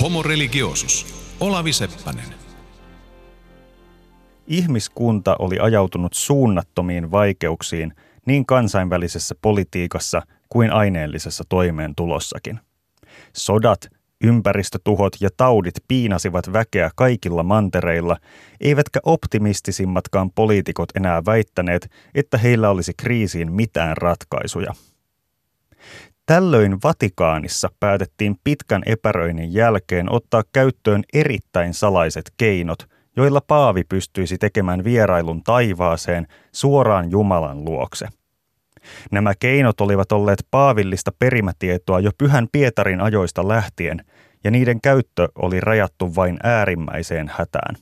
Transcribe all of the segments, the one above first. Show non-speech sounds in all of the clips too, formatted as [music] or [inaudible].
Homo religiosus. Olavi Seppänen. Ihmiskunta oli ajautunut suunnattomiin vaikeuksiin niin kansainvälisessä politiikassa kuin aineellisessa toimeentulossakin. Sodat, ympäristötuhot ja taudit piinasivat väkeä kaikilla mantereilla, eivätkä optimistisimmatkaan poliitikot enää väittäneet, että heillä olisi kriisiin mitään ratkaisuja. Tällöin Vatikaanissa päätettiin pitkän epäröinnin jälkeen ottaa käyttöön erittäin salaiset keinot, joilla paavi pystyisi tekemään vierailun taivaaseen suoraan Jumalan luokse. Nämä keinot olivat olleet paavillista perimätietoa jo pyhän Pietarin ajoista lähtien, ja niiden käyttö oli rajattu vain äärimmäiseen hätään.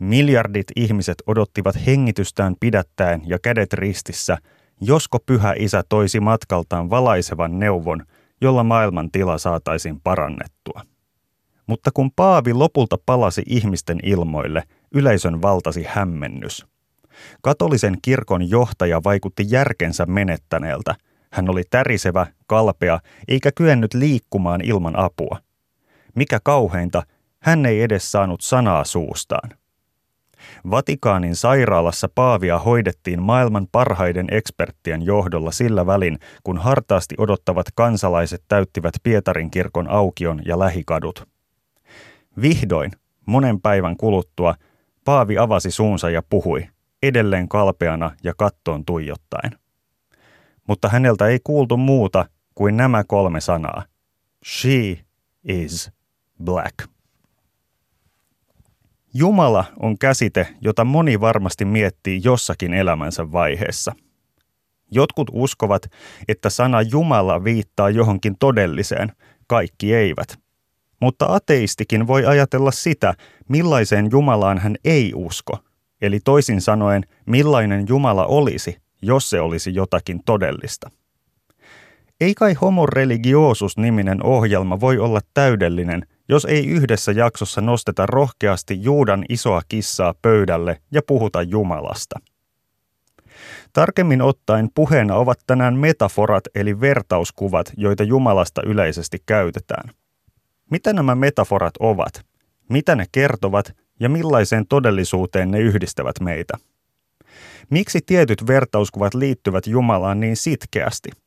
Miljardit ihmiset odottivat hengitystään pidättäen ja kädet ristissä – josko pyhä isä toisi matkaltaan valaisevan neuvon, jolla maailman tila saataisiin parannettua. Mutta kun Paavi lopulta palasi ihmisten ilmoille, yleisön valtasi hämmennys. Katolisen kirkon johtaja vaikutti järkensä menettäneeltä. Hän oli tärisevä, kalpea, eikä kyennyt liikkumaan ilman apua. Mikä kauheinta, hän ei edes saanut sanaa suustaan. Vatikaanin sairaalassa Paavia hoidettiin maailman parhaiden eksperttien johdolla sillä välin, kun hartaasti odottavat kansalaiset täyttivät Pietarin kirkon aukion ja lähikadut. Vihdoin, monen päivän kuluttua, Paavi avasi suunsa ja puhui, edelleen kalpeana ja kattoon tuijottaen. Mutta häneltä ei kuultu muuta kuin nämä kolme sanaa. She is black. Jumala on käsite, jota moni varmasti miettii jossakin elämänsä vaiheessa. Jotkut uskovat, että sana Jumala viittaa johonkin todelliseen, kaikki eivät. Mutta ateistikin voi ajatella sitä, millaiseen Jumalaan hän ei usko, eli toisin sanoen, millainen Jumala olisi, jos se olisi jotakin todellista. Ei kai Homo religiosus-niminen ohjelma voi olla täydellinen, jos ei yhdessä jaksossa nosteta rohkeasti Juudan isoa kissaa pöydälle ja puhuta Jumalasta. Tarkemmin ottaen puheena ovat tänään metaforat eli vertauskuvat, joita Jumalasta yleisesti käytetään. Mitä nämä metaforat ovat? Mitä ne kertovat ja millaiseen todellisuuteen ne yhdistävät meitä? Miksi tietyt vertauskuvat liittyvät Jumalaan niin sitkeästi –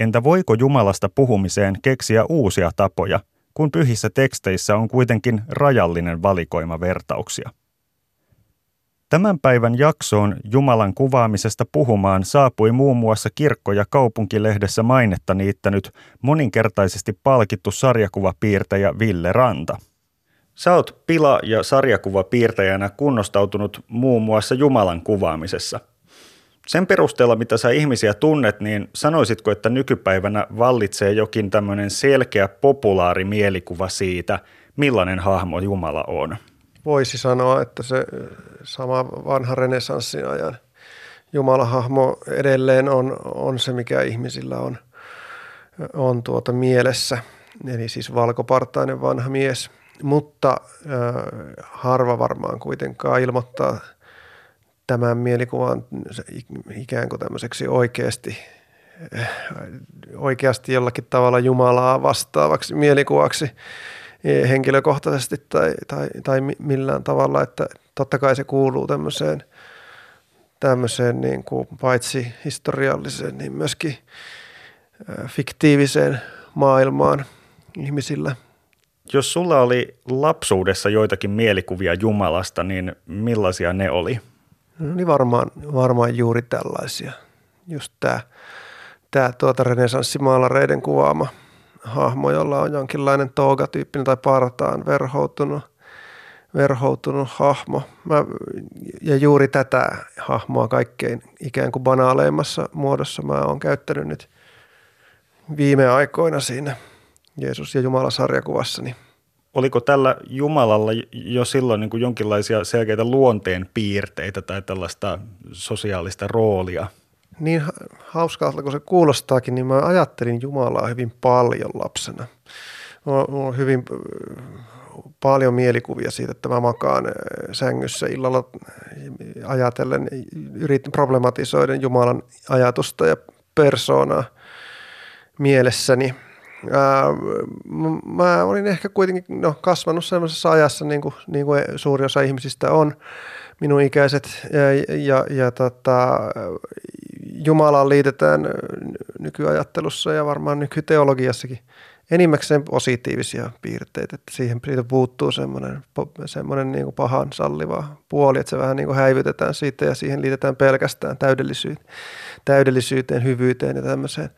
Entä voiko Jumalasta puhumiseen keksiä uusia tapoja, kun pyhissä teksteissä on kuitenkin rajallinen valikoima vertauksia? Tämän päivän jaksoon Jumalan kuvaamisesta puhumaan saapui muun muassa kirkko- ja kaupunkilehdessä mainetta niittänyt moninkertaisesti palkittu sarjakuvapiirtäjä Ville Ranta. Sä oot pila- ja sarjakuvapiirtäjänä kunnostautunut muun muassa Jumalan kuvaamisessa – sen perusteella, mitä sä ihmisiä tunnet, niin sanoisitko, että nykypäivänä vallitsee jokin tämmöinen selkeä populaari mielikuva siitä, millainen hahmo Jumala on? Voisi sanoa, että se sama vanha renessanssin ajan Jumalahahmo edelleen on, on se, mikä ihmisillä on, on tuota mielessä. Eli siis valkopartainen vanha mies, mutta äh, harva varmaan kuitenkaan ilmoittaa – tämän mielikuvan ikään kuin tämmöiseksi oikeasti, oikeasti jollakin tavalla Jumalaa vastaavaksi mielikuvaksi henkilökohtaisesti tai, tai, tai millään tavalla, että totta kai se kuuluu tämmöiseen, tämmöiseen niin kuin paitsi historialliseen, niin myöskin fiktiiviseen maailmaan ihmisillä. Jos sulla oli lapsuudessa joitakin mielikuvia Jumalasta, niin millaisia ne oli? No niin varmaan, varmaan juuri tällaisia. Just tämä, tämä tuota renesanssimaalareiden kuvaama hahmo, jolla on jonkinlainen toogatyyppinen tai partaan verhoutunut, verhoutunut hahmo. Mä, ja juuri tätä hahmoa kaikkein ikään kuin banaaleimmassa muodossa mä oon käyttänyt nyt viime aikoina siinä Jeesus ja Jumala sarjakuvassani. Niin oliko tällä Jumalalla jo silloin niin kuin jonkinlaisia selkeitä luonteen piirteitä tai tällaista sosiaalista roolia? Niin hauskalta kuin se kuulostaakin, niin mä ajattelin Jumalaa hyvin paljon lapsena. Mulla on hyvin äh, paljon mielikuvia siitä, että mä makaan äh, sängyssä illalla ajatellen, yritin problematisoida Jumalan ajatusta ja persoonaa mielessäni – Ää, mä olin ehkä kuitenkin no, kasvanut sellaisessa ajassa, niin kuin, niin kuin suuri osa ihmisistä on, minun ikäiset, ja, ja, ja tota, Jumalaan liitetään nykyajattelussa ja varmaan nykyteologiassakin enimmäkseen positiivisia piirteitä, että siihen siitä puuttuu semmoinen, semmoinen niin kuin pahan salliva puoli, että se vähän niin kuin häivytetään siitä ja siihen liitetään pelkästään täydellisyyteen, täydellisyyteen hyvyyteen ja tämmöiseen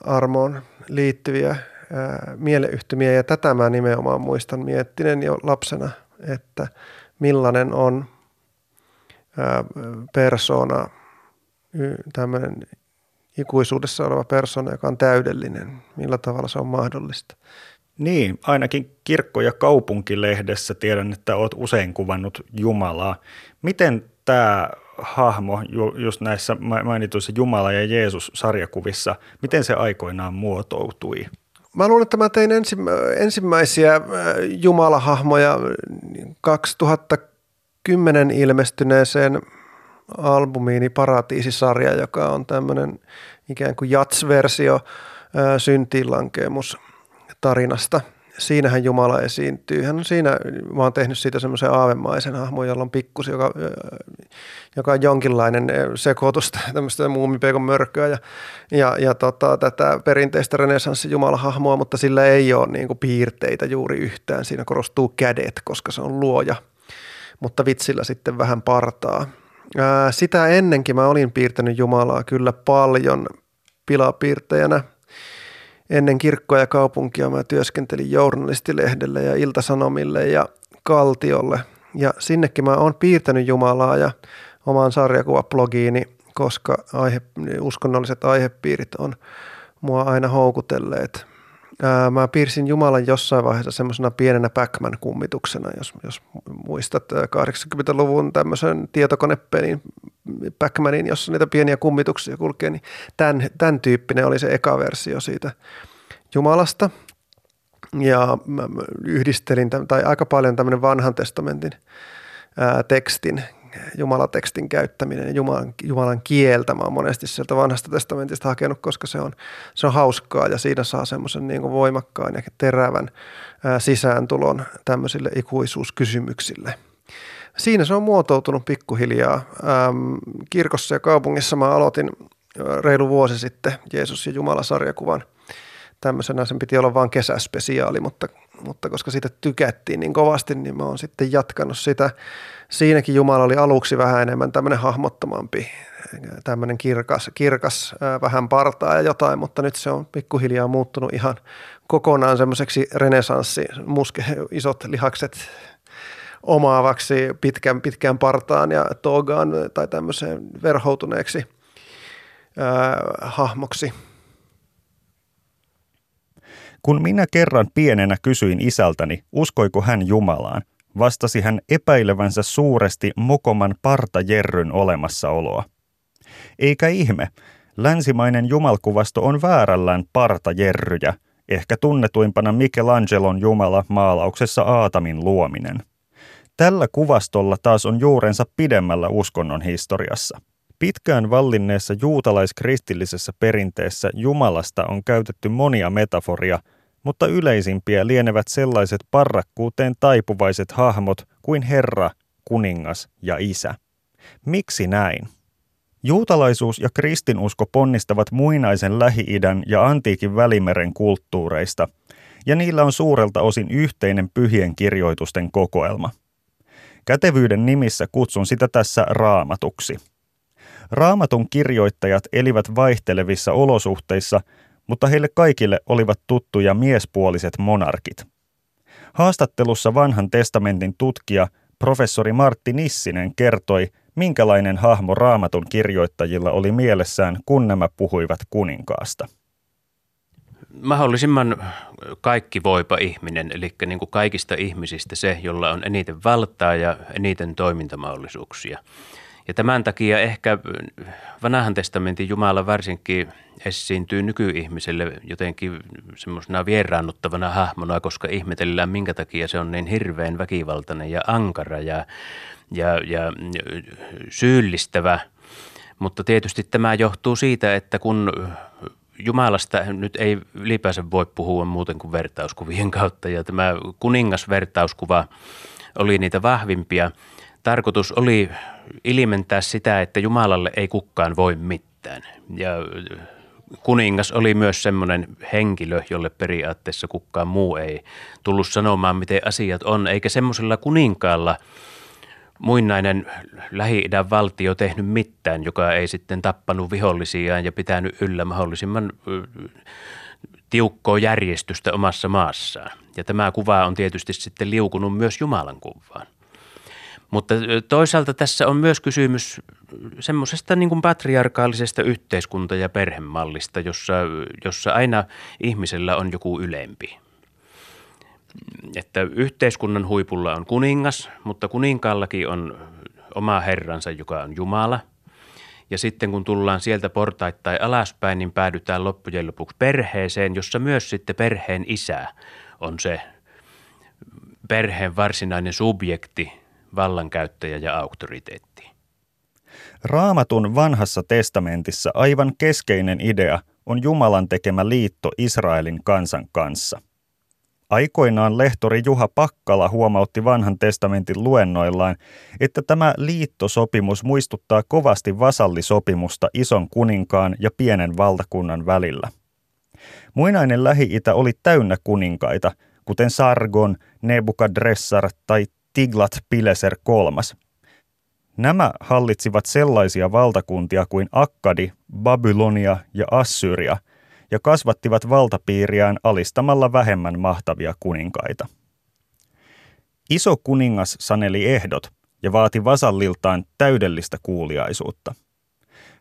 armoon liittyviä ää, mieleyhtymiä ja tätä mä nimenomaan muistan miettinen jo lapsena, että millainen on persona, tämmöinen ikuisuudessa oleva persona, joka on täydellinen. Millä tavalla se on mahdollista? Niin, ainakin kirkko- ja kaupunkilehdessä tiedän, että olet usein kuvannut Jumalaa. Miten tämä hahmo just näissä mainituissa Jumala ja Jeesus-sarjakuvissa, miten se aikoinaan muotoutui? Mä luulen, että mä tein ensimmäisiä äh, Jumalahahmoja 2010 ilmestyneeseen albumiini Paratiisisarja, joka on tämmöinen ikään kuin jats-versio syntiinlankeemus tarinasta. Siinähän Jumala esiintyy. Hän on siinä, mä oon tehnyt siitä semmoisen aavemaisen hahmon, jolla on pikkus, joka, joka on jonkinlainen sekoitus [laughs] tämmöistä muumipeikon mörköä ja, ja, ja tota, tätä perinteistä renesanssi Jumala-hahmoa, mutta sillä ei ole niin kuin piirteitä juuri yhtään. Siinä korostuu kädet, koska se on luoja, mutta vitsillä sitten vähän partaa. Ää, sitä ennenkin mä olin piirtänyt Jumalaa kyllä paljon pilapiirtäjänä. Ennen kirkkoa ja kaupunkia mä työskentelin journalistilehdelle ja iltasanomille ja kaltiolle. Ja sinnekin mä oon piirtänyt Jumalaa ja omaan sarjakuvablogiini, koska aihe, uskonnolliset aihepiirit on mua aina houkutelleet. Ää, mä piirsin Jumalan jossain vaiheessa semmoisena pienenä Pac-Man-kummituksena, jos, jos muistat 80-luvun tämmöisen tietokonepelin Pac-Manin, jossa niitä pieniä kummituksia kulkee, niin tämän, tämän tyyppinen oli se eka versio siitä Jumalasta. Ja mä yhdistelin, tai aika paljon tämmöinen vanhan testamentin ää, tekstin jumalatekstin käyttäminen ja Jumalan, Jumalan kieltä. Mä oon monesti sieltä vanhasta testamentista hakenut, koska se on, se on hauskaa ja siinä saa semmoisen niin voimakkaan ja terävän ää, sisääntulon tämmöisille ikuisuuskysymyksille. Siinä se on muotoutunut pikkuhiljaa. Kirkossa ja kaupungissa mä aloitin reilu vuosi sitten Jeesus ja Jumala-sarjakuvan – tämmöisenä sen piti olla vain kesäspesiaali, mutta, mutta koska siitä tykättiin niin kovasti, niin mä oon sitten jatkanut sitä. Siinäkin Jumala oli aluksi vähän enemmän tämmöinen hahmottomampi, tämmöinen kirkas, kirkas vähän partaa ja jotain, mutta nyt se on pikkuhiljaa muuttunut ihan kokonaan semmoiseksi renesanssi, muske, isot lihakset omaavaksi pitkän, pitkään partaan ja togaan tai tämmöiseen verhoutuneeksi ää, hahmoksi – kun minä kerran pienenä kysyin isältäni, uskoiko hän Jumalaan, vastasi hän epäilevänsä suuresti mokoman partajerryn olemassaoloa. Eikä ihme, länsimainen jumalkuvasto on väärällään partajerryjä, ehkä tunnetuimpana Michelangelon Jumala maalauksessa Aatamin luominen. Tällä kuvastolla taas on juurensa pidemmällä uskonnon historiassa – Pitkään vallinneessa juutalaiskristillisessä perinteessä Jumalasta on käytetty monia metaforia, mutta yleisimpiä lienevät sellaiset parrakkuuteen taipuvaiset hahmot kuin Herra, kuningas ja isä. Miksi näin? Juutalaisuus ja kristinusko ponnistavat muinaisen Lähi-idän ja antiikin välimeren kulttuureista, ja niillä on suurelta osin yhteinen pyhien kirjoitusten kokoelma. Kätevyyden nimissä kutsun sitä tässä raamatuksi – Raamatun kirjoittajat elivät vaihtelevissa olosuhteissa, mutta heille kaikille olivat tuttuja miespuoliset monarkit. Haastattelussa vanhan testamentin tutkija professori Martti Nissinen kertoi, minkälainen hahmo raamatun kirjoittajilla oli mielessään, kun nämä puhuivat kuninkaasta. Mahdollisimman kaikki voipa ihminen, eli niin kuin kaikista ihmisistä se, jolla on eniten valtaa ja eniten toimintamahdollisuuksia. Ja tämän takia ehkä vanhan testamentin Jumala varsinkin esiintyy nykyihmiselle jotenkin semmoisena vieraannuttavana hahmona, koska ihmetellään minkä takia se on niin hirveän väkivaltainen ja ankara ja, ja, ja syyllistävä. Mutta tietysti tämä johtuu siitä, että kun Jumalasta nyt ei ylipäänsä voi puhua muuten kuin vertauskuvien kautta. Ja tämä kuningasvertauskuva oli niitä vahvimpia. Tarkoitus oli ilmentää sitä, että Jumalalle ei kukaan voi mitään. Ja kuningas oli myös semmoinen henkilö, jolle periaatteessa kukaan muu ei tullut sanomaan, miten asiat on, eikä semmoisella kuninkaalla muinainen Lähi-idän valtio tehnyt mitään, joka ei sitten tappanut vihollisiaan ja pitänyt yllä mahdollisimman tiukkoa järjestystä omassa maassaan. Ja tämä kuva on tietysti sitten liukunut myös Jumalan kuvaan. Mutta toisaalta tässä on myös kysymys semmoisesta niin kuin patriarkaalisesta yhteiskunta- ja perhemallista, jossa, jossa aina ihmisellä on joku ylempi. Että yhteiskunnan huipulla on kuningas, mutta kuninkaallakin on oma herransa, joka on Jumala. Ja sitten kun tullaan sieltä portaittain alaspäin, niin päädytään loppujen lopuksi perheeseen, jossa myös sitten perheen isä on se perheen varsinainen subjekti, vallankäyttäjä ja auktoriteetti. Raamatun vanhassa testamentissa aivan keskeinen idea on Jumalan tekemä liitto Israelin kansan kanssa. Aikoinaan lehtori Juha Pakkala huomautti vanhan testamentin luennoillaan, että tämä liittosopimus muistuttaa kovasti vasallisopimusta ison kuninkaan ja pienen valtakunnan välillä. Muinainen Lähi-itä oli täynnä kuninkaita, kuten Sargon, Nebukadressar tai Tiglat Pileser III. Nämä hallitsivat sellaisia valtakuntia kuin Akkadi, Babylonia ja Assyria ja kasvattivat valtapiiriään alistamalla vähemmän mahtavia kuninkaita. Iso kuningas saneli ehdot ja vaati vasalliltaan täydellistä kuuliaisuutta.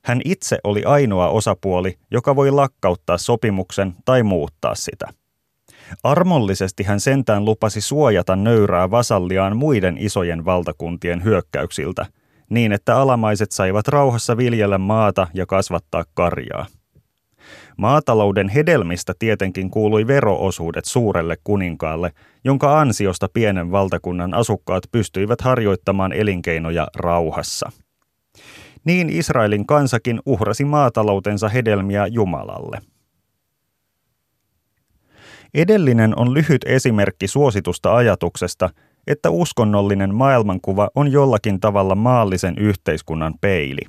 Hän itse oli ainoa osapuoli, joka voi lakkauttaa sopimuksen tai muuttaa sitä – Armollisesti hän sentään lupasi suojata nöyrää vasalliaan muiden isojen valtakuntien hyökkäyksiltä, niin että alamaiset saivat rauhassa viljellä maata ja kasvattaa karjaa. Maatalouden hedelmistä tietenkin kuului veroosuudet suurelle kuninkaalle, jonka ansiosta pienen valtakunnan asukkaat pystyivät harjoittamaan elinkeinoja rauhassa. Niin Israelin kansakin uhrasi maataloutensa hedelmiä Jumalalle – Edellinen on lyhyt esimerkki suositusta ajatuksesta, että uskonnollinen maailmankuva on jollakin tavalla maallisen yhteiskunnan peili.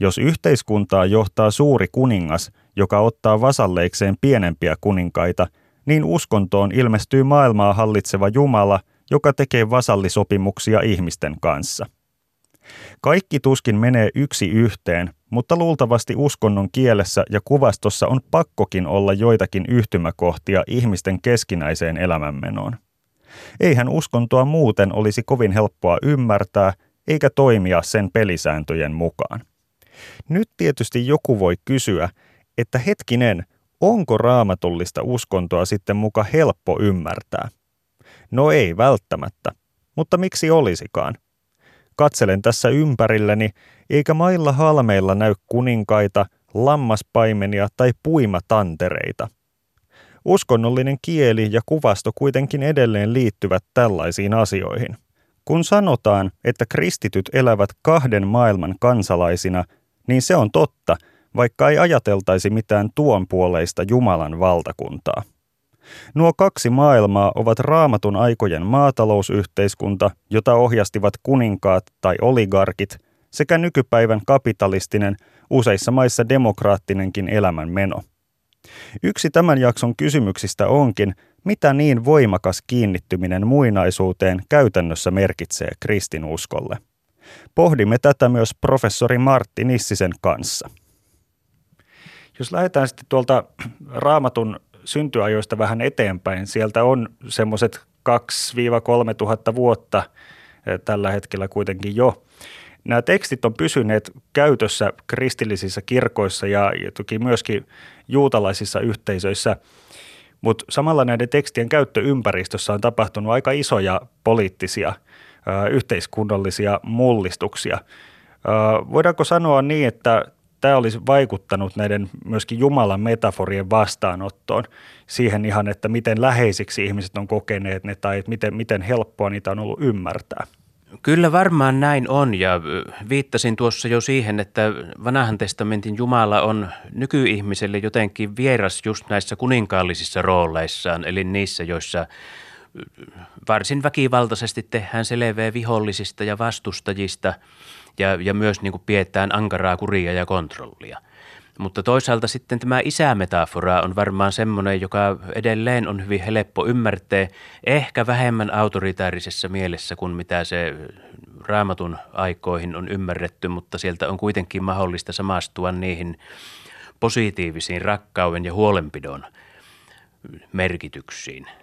Jos yhteiskuntaa johtaa suuri kuningas, joka ottaa vasalleikseen pienempiä kuninkaita, niin uskontoon ilmestyy maailmaa hallitseva Jumala, joka tekee vasallisopimuksia ihmisten kanssa – kaikki tuskin menee yksi yhteen, mutta luultavasti uskonnon kielessä ja kuvastossa on pakkokin olla joitakin yhtymäkohtia ihmisten keskinäiseen elämänmenoon. Eihän uskontoa muuten olisi kovin helppoa ymmärtää eikä toimia sen pelisääntöjen mukaan. Nyt tietysti joku voi kysyä, että hetkinen, onko raamatullista uskontoa sitten muka helppo ymmärtää? No ei välttämättä, mutta miksi olisikaan? Katselen tässä ympärilleni, eikä mailla halmeilla näy kuninkaita, lammaspaimenia tai puimatantereita. Uskonnollinen kieli ja kuvasto kuitenkin edelleen liittyvät tällaisiin asioihin. Kun sanotaan, että kristityt elävät kahden maailman kansalaisina, niin se on totta, vaikka ei ajateltaisi mitään tuon puoleista Jumalan valtakuntaa. Nuo kaksi maailmaa ovat raamatun aikojen maatalousyhteiskunta, jota ohjastivat kuninkaat tai oligarkit, sekä nykypäivän kapitalistinen, useissa maissa demokraattinenkin elämänmeno. Yksi tämän jakson kysymyksistä onkin, mitä niin voimakas kiinnittyminen muinaisuuteen käytännössä merkitsee kristinuskolle. Pohdimme tätä myös professori Martti Nissisen kanssa. Jos lähdetään sitten tuolta raamatun syntyajoista vähän eteenpäin. Sieltä on semmoiset 2-3 tuhatta vuotta eh, tällä hetkellä kuitenkin jo. Nämä tekstit on pysyneet käytössä kristillisissä kirkoissa ja toki myöskin juutalaisissa yhteisöissä, mutta samalla näiden tekstien käyttöympäristössä on tapahtunut aika isoja poliittisia, eh, yhteiskunnallisia mullistuksia. Eh, voidaanko sanoa niin, että tämä olisi vaikuttanut näiden myöskin Jumalan metaforien vastaanottoon siihen ihan, että miten läheisiksi ihmiset on kokeneet ne tai että miten, miten helppoa niitä on ollut ymmärtää. Kyllä varmaan näin on ja viittasin tuossa jo siihen, että vanhan testamentin Jumala on nykyihmiselle jotenkin vieras just näissä kuninkaallisissa rooleissaan, eli niissä, joissa varsin väkivaltaisesti tehdään selveä vihollisista ja vastustajista ja, ja myös niin kuin pidetään ankaraa kuria ja kontrollia. Mutta toisaalta sitten tämä isämetafora on varmaan semmoinen, joka edelleen on hyvin helppo ymmärtää, ehkä vähemmän autoritaarisessa mielessä kuin mitä se raamatun aikoihin on ymmärretty, mutta sieltä on kuitenkin mahdollista samastua niihin positiivisiin rakkauden ja huolenpidon merkityksiin –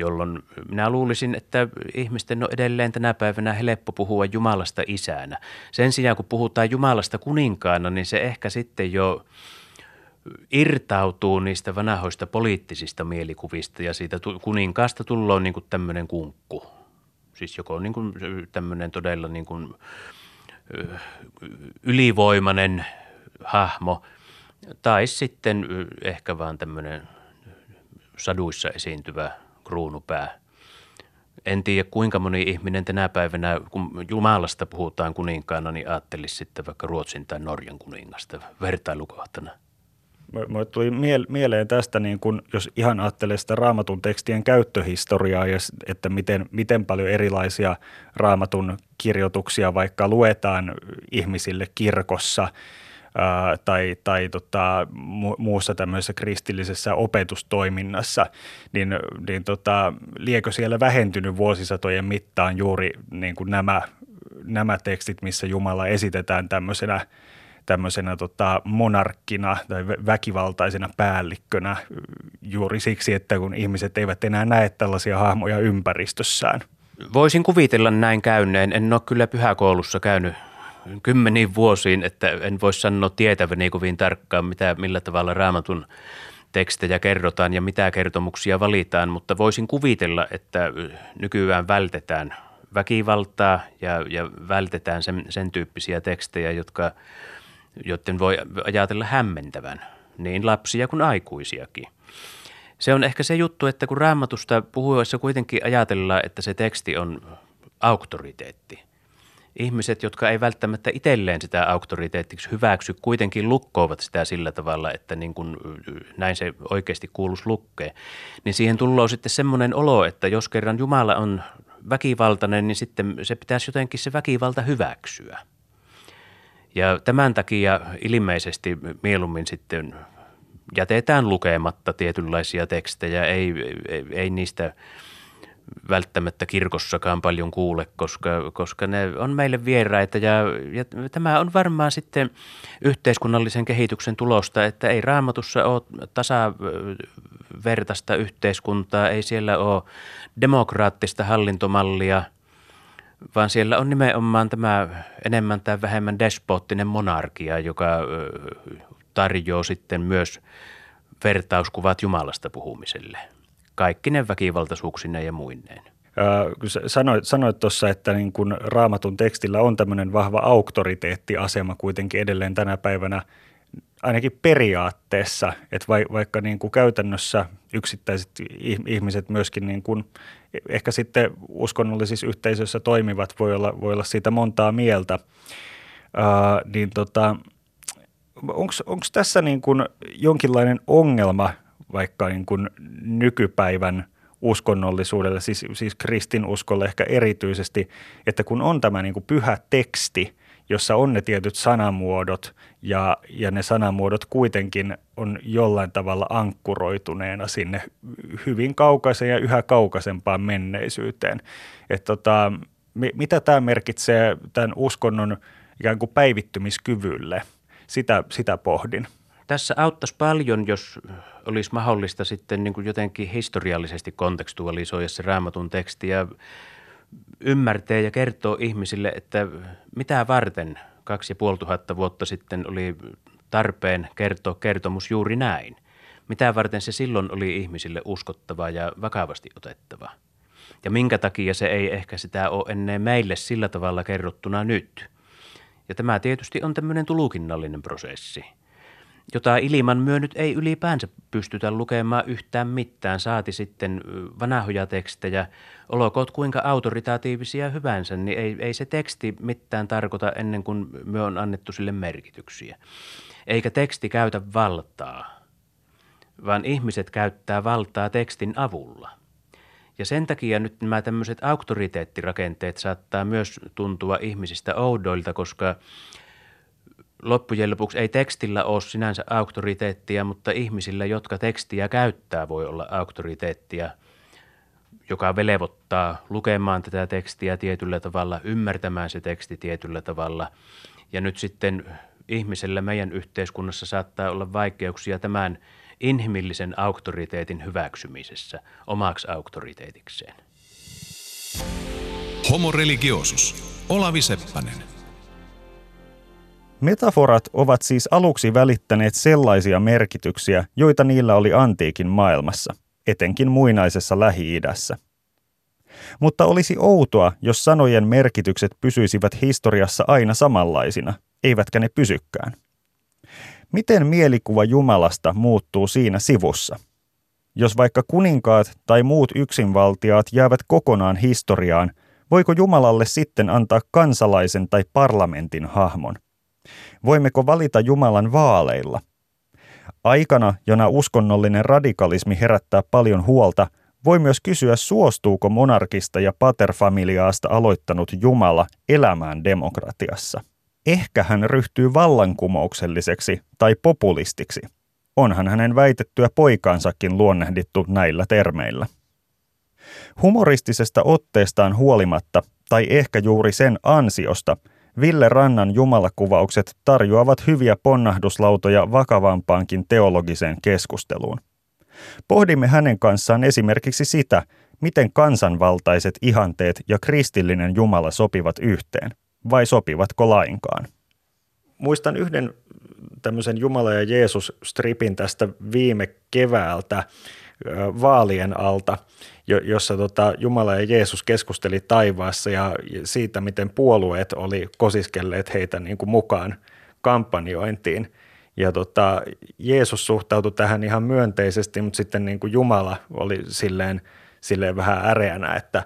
jolloin minä luulisin, että ihmisten on edelleen tänä päivänä helppo puhua Jumalasta isänä. Sen sijaan, kun puhutaan Jumalasta kuninkaana, niin se ehkä sitten jo irtautuu niistä vanhoista poliittisista mielikuvista ja siitä kuninkaasta tullaan niin kuin tämmöinen kunkku. Siis joko niin kuin tämmöinen todella niin kuin ylivoimainen hahmo tai sitten ehkä vaan tämmöinen saduissa esiintyvä kruunupää. En tiedä kuinka moni ihminen tänä päivänä, kun Jumalasta puhutaan kuninkaana, niin ajattelisi sitten vaikka Ruotsin tai Norjan kuningasta vertailukohtana. Mulle tuli mieleen tästä, niin kun, jos ihan ajattelee sitä raamatun tekstien käyttöhistoriaa ja että miten, miten paljon erilaisia raamatun kirjoituksia vaikka luetaan ihmisille kirkossa – tai, tai tota, mu- muussa tämmöisessä kristillisessä opetustoiminnassa, niin, niin tota, liekö siellä vähentynyt vuosisatojen mittaan juuri niin kuin nämä, nämä tekstit, missä Jumala esitetään tämmöisenä tämmöisenä tota, monarkkina tai väkivaltaisena päällikkönä juuri siksi, että kun ihmiset eivät enää näe tällaisia hahmoja ympäristössään. Voisin kuvitella näin käyneen. En ole kyllä pyhäkoulussa käynyt kymmeniin vuosiin, että en voi sanoa tietäväni kovin tarkkaan, mitä, millä tavalla raamatun tekstejä kerrotaan ja mitä kertomuksia valitaan, mutta voisin kuvitella, että nykyään vältetään väkivaltaa ja, ja vältetään sen, sen tyyppisiä tekstejä, jotka, joiden voi ajatella hämmentävän niin lapsia kuin aikuisiakin. Se on ehkä se juttu, että kun raamatusta puhuessa kuitenkin ajatellaan, että se teksti on auktoriteetti – ihmiset, jotka ei välttämättä itselleen sitä auktoriteettiksi hyväksy, kuitenkin lukkoovat sitä sillä tavalla, että niin kuin näin se oikeasti kuuluisi lukkeen, niin siihen tullaan sitten semmoinen olo, että jos kerran Jumala on väkivaltainen, niin sitten se pitäisi jotenkin se väkivalta hyväksyä. Ja tämän takia ilmeisesti mieluummin sitten jätetään lukematta tietynlaisia tekstejä, ei, ei, ei niistä – välttämättä kirkossakaan paljon kuule, koska, koska ne on meille vieraita. Ja, ja tämä on varmaan sitten yhteiskunnallisen kehityksen tulosta, että ei raamatussa ole tasavertaista yhteiskuntaa, ei siellä ole demokraattista hallintomallia, vaan siellä on nimenomaan tämä enemmän tai vähemmän despoottinen monarkia, joka tarjoaa sitten myös vertauskuvat Jumalasta puhumiselle kaikki ne väkivaltaisuuksineen ja muineen. Sanoit, sanoit tuossa, että niin kun raamatun tekstillä on tämmöinen vahva auktoriteettiasema kuitenkin edelleen tänä päivänä ainakin periaatteessa, että vaikka niin kuin käytännössä yksittäiset ihmiset myöskin niin kuin ehkä sitten uskonnollisissa yhteisöissä toimivat, voi olla, voi olla siitä montaa mieltä, ää, niin tota, onko tässä niin kuin jonkinlainen ongelma vaikka niin kuin nykypäivän uskonnollisuudelle, siis, siis kristinuskolle ehkä erityisesti, että kun on tämä niin kuin pyhä teksti, jossa on ne tietyt sanamuodot ja, ja ne sanamuodot kuitenkin on jollain tavalla ankkuroituneena sinne hyvin kaukaiseen ja yhä kaukaisempaan menneisyyteen. Että tota, mitä tämä merkitsee tämän uskonnon ikään kuin päivittymiskyvylle? Sitä, sitä pohdin. Tässä auttaisi paljon, jos olisi mahdollista sitten niin kuin jotenkin historiallisesti kontekstualisoida se raamatun teksti ja ymmärtää ja kertoo ihmisille, että mitä varten kaksi ja puoli tuhatta vuotta sitten oli tarpeen kertoa kertomus juuri näin. Mitä varten se silloin oli ihmisille uskottava ja vakavasti otettava. Ja minkä takia se ei ehkä sitä ole ennen meille sillä tavalla kerrottuna nyt. Ja tämä tietysti on tämmöinen tulukinnallinen prosessi – jota ilman myönnyt ei ylipäänsä pystytä lukemaan yhtään mitään, saati sitten vanhoja tekstejä, olkoot kuinka autoritatiivisia hyvänsä, niin ei, ei se teksti mitään tarkoita ennen kuin me on annettu sille merkityksiä. Eikä teksti käytä valtaa, vaan ihmiset käyttää valtaa tekstin avulla. Ja sen takia nyt nämä tämmöiset auktoriteettirakenteet saattaa myös tuntua ihmisistä oudoilta, koska loppujen lopuksi ei tekstillä ole sinänsä auktoriteettia, mutta ihmisillä, jotka tekstiä käyttää, voi olla auktoriteettia, joka velevottaa lukemaan tätä tekstiä tietyllä tavalla, ymmärtämään se teksti tietyllä tavalla. Ja nyt sitten ihmisellä meidän yhteiskunnassa saattaa olla vaikeuksia tämän inhimillisen auktoriteetin hyväksymisessä omaksi auktoriteetikseen. Homo religiosus. Olavi Seppänen. Metaforat ovat siis aluksi välittäneet sellaisia merkityksiä, joita niillä oli antiikin maailmassa, etenkin muinaisessa Lähi-idässä. Mutta olisi outoa, jos sanojen merkitykset pysyisivät historiassa aina samanlaisina, eivätkä ne pysykään. Miten mielikuva Jumalasta muuttuu siinä sivussa? Jos vaikka kuninkaat tai muut yksinvaltiaat jäävät kokonaan historiaan, voiko Jumalalle sitten antaa kansalaisen tai parlamentin hahmon – Voimmeko valita Jumalan vaaleilla? Aikana, jona uskonnollinen radikalismi herättää paljon huolta, voi myös kysyä, suostuuko monarkista ja paterfamiliaasta aloittanut Jumala elämään demokratiassa. Ehkä hän ryhtyy vallankumoukselliseksi tai populistiksi. Onhan hänen väitettyä poikaansakin luonnehdittu näillä termeillä. Humoristisesta otteestaan huolimatta, tai ehkä juuri sen ansiosta – Ville Rannan jumalakuvaukset tarjoavat hyviä ponnahduslautoja vakavampaankin teologiseen keskusteluun. Pohdimme hänen kanssaan esimerkiksi sitä, miten kansanvaltaiset ihanteet ja kristillinen Jumala sopivat yhteen, vai sopivatko lainkaan. Muistan yhden tämmöisen Jumala ja Jeesus-stripin tästä viime keväältä vaalien alta, jossa tota Jumala ja Jeesus keskusteli taivaassa ja siitä, miten puolueet oli kosiskelleet heitä niin kuin mukaan kampanjointiin. Ja tota, Jeesus suhtautui tähän ihan myönteisesti, mutta sitten niin kuin Jumala oli silleen, silleen vähän äreänä, että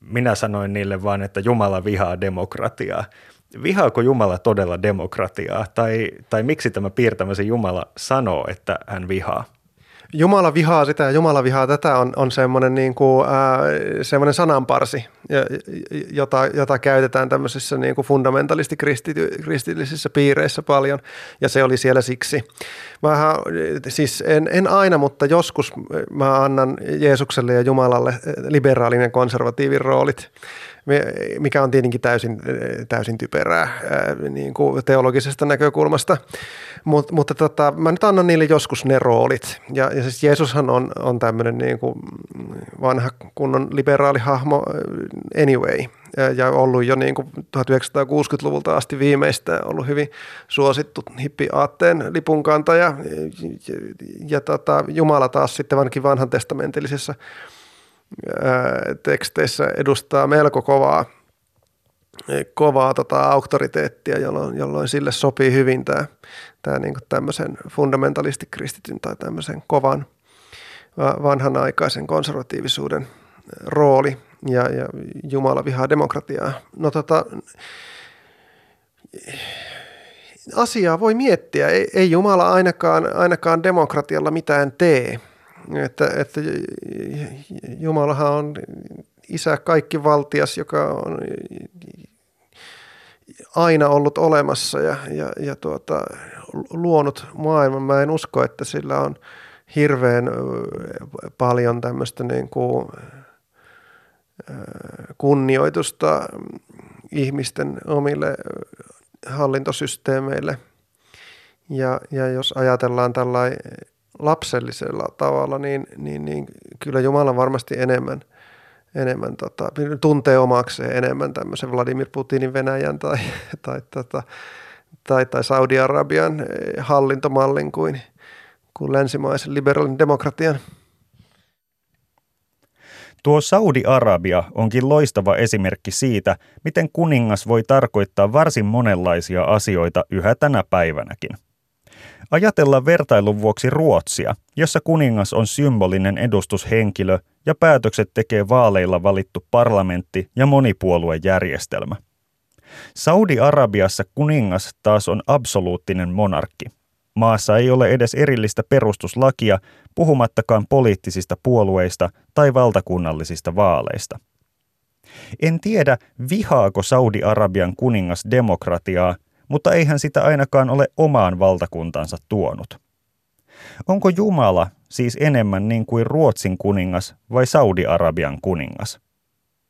minä sanoin niille vaan, että Jumala vihaa demokratiaa. Vihaako Jumala todella demokratiaa? Tai, tai miksi tämä piirtämäsi Jumala sanoo, että hän vihaa? Jumala vihaa sitä ja Jumala vihaa tätä on, on semmoinen, niin kuin, semmoinen sananparsi, jota, jota käytetään tämmöisissä niin kuin fundamentalisti kristillisissä piireissä paljon ja se oli siellä siksi. Mä, siis en, en aina, mutta joskus mä annan Jeesukselle ja Jumalalle liberaalinen ja konservatiivin roolit mikä on tietenkin täysin, täysin typerää niin kuin teologisesta näkökulmasta. Mut, mutta tota, mä nyt annan niille joskus ne roolit. Ja, ja siis Jeesushan on, on tämmöinen niin kuin vanha kunnon liberaali hahmo anyway. Ja, ja ollut jo niin kuin 1960-luvulta asti viimeistä ollut hyvin suosittu hippiaatteen lipunkantaja. Ja, ja, ja tota, Jumala taas sitten vanhan testamentillisessa teksteissä edustaa melko kovaa, kovaa tota auktoriteettia, jolloin, jolloin sille sopii hyvin tämä, tämä niin tämmöisen fundamentalistikristityn tai tämmöisen kovan vanhanaikaisen konservatiivisuuden rooli ja, ja Jumala vihaa demokratiaa. No tota, asiaa voi miettiä. Ei, ei Jumala ainakaan, ainakaan demokratialla mitään tee. Että, että Jumalahan on isä kaikki valtias, joka on aina ollut olemassa ja, ja, ja tuota, luonut maailman. Mä en usko, että sillä on hirveän paljon tämmöistä niin kuin kunnioitusta ihmisten omille hallintosysteemeille. Ja, ja jos ajatellaan tällainen lapsellisella tavalla, niin, niin, niin kyllä Jumala varmasti enemmän, enemmän tota, tuntee omakseen enemmän tämmöisen Vladimir Putinin Venäjän tai, tai, tota, tai, tai Saudi-Arabian eh, hallintomallin kuin, kuin länsimaisen liberaalin demokratian. Tuo Saudi-Arabia onkin loistava esimerkki siitä, miten kuningas voi tarkoittaa varsin monenlaisia asioita yhä tänä päivänäkin – Ajatella vertailun vuoksi Ruotsia, jossa kuningas on symbolinen edustushenkilö ja päätökset tekee vaaleilla valittu parlamentti ja monipuoluejärjestelmä. Saudi-Arabiassa kuningas taas on absoluuttinen monarkki. Maassa ei ole edes erillistä perustuslakia, puhumattakaan poliittisista puolueista tai valtakunnallisista vaaleista. En tiedä, vihaako Saudi-Arabian kuningas demokratiaa, mutta eihän sitä ainakaan ole omaan valtakuntansa tuonut. Onko Jumala siis enemmän niin kuin Ruotsin kuningas vai Saudi-Arabian kuningas?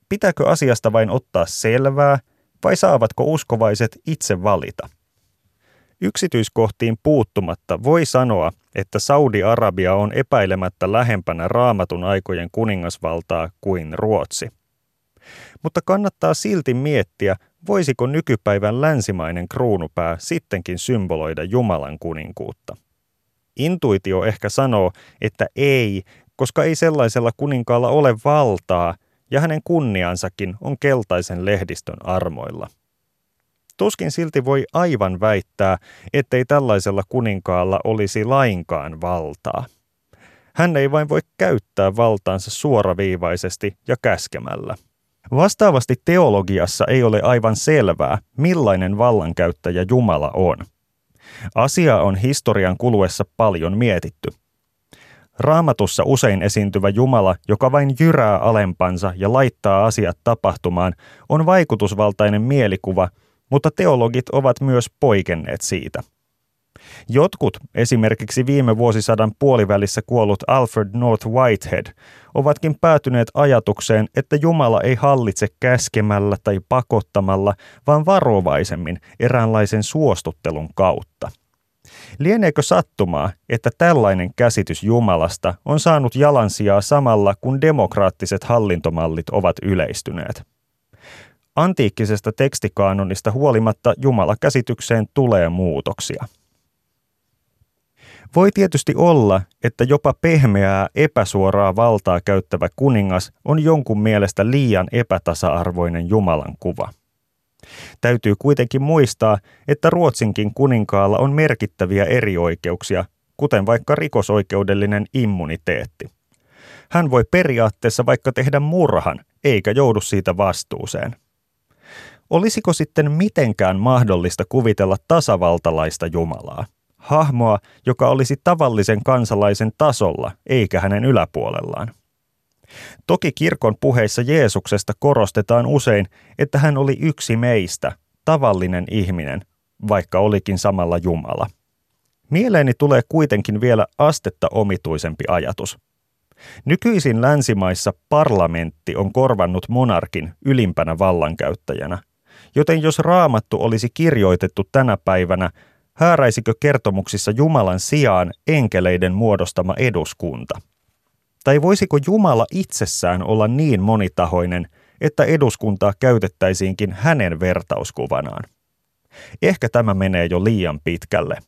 Pitääkö asiasta vain ottaa selvää vai saavatko uskovaiset itse valita? Yksityiskohtiin puuttumatta voi sanoa, että Saudi-Arabia on epäilemättä lähempänä raamatun aikojen kuningasvaltaa kuin Ruotsi. Mutta kannattaa silti miettiä, voisiko nykypäivän länsimainen kruunupää sittenkin symboloida Jumalan kuninkuutta. Intuitio ehkä sanoo, että ei, koska ei sellaisella kuninkaalla ole valtaa ja hänen kunniansakin on keltaisen lehdistön armoilla. Tuskin silti voi aivan väittää, ettei tällaisella kuninkaalla olisi lainkaan valtaa. Hän ei vain voi käyttää valtaansa suoraviivaisesti ja käskemällä. Vastaavasti teologiassa ei ole aivan selvää, millainen vallankäyttäjä Jumala on. Asia on historian kuluessa paljon mietitty. Raamatussa usein esiintyvä Jumala, joka vain jyrää alempansa ja laittaa asiat tapahtumaan, on vaikutusvaltainen mielikuva, mutta teologit ovat myös poikenneet siitä – Jotkut, esimerkiksi viime vuosisadan puolivälissä kuollut Alfred North Whitehead, ovatkin päätyneet ajatukseen, että Jumala ei hallitse käskemällä tai pakottamalla, vaan varovaisemmin eräänlaisen suostuttelun kautta. Lieneekö sattumaa, että tällainen käsitys Jumalasta on saanut jalansijaa samalla, kun demokraattiset hallintomallit ovat yleistyneet? Antiikkisesta tekstikaanonista huolimatta Jumala-käsitykseen tulee muutoksia. Voi tietysti olla, että jopa pehmeää epäsuoraa valtaa käyttävä kuningas on jonkun mielestä liian epätasa-arvoinen Jumalan kuva. Täytyy kuitenkin muistaa, että Ruotsinkin kuninkaalla on merkittäviä erioikeuksia, kuten vaikka rikosoikeudellinen immuniteetti. Hän voi periaatteessa vaikka tehdä murhan, eikä joudu siitä vastuuseen. Olisiko sitten mitenkään mahdollista kuvitella tasavaltalaista Jumalaa? Hahmoa, joka olisi tavallisen kansalaisen tasolla eikä hänen yläpuolellaan. Toki kirkon puheissa Jeesuksesta korostetaan usein, että hän oli yksi meistä, tavallinen ihminen, vaikka olikin samalla Jumala. Mieleeni tulee kuitenkin vielä astetta omituisempi ajatus. Nykyisin länsimaissa parlamentti on korvannut monarkin ylimpänä vallankäyttäjänä, joten jos raamattu olisi kirjoitettu tänä päivänä, hääräisikö kertomuksissa Jumalan sijaan enkeleiden muodostama eduskunta? Tai voisiko Jumala itsessään olla niin monitahoinen, että eduskuntaa käytettäisiinkin hänen vertauskuvanaan? Ehkä tämä menee jo liian pitkälle.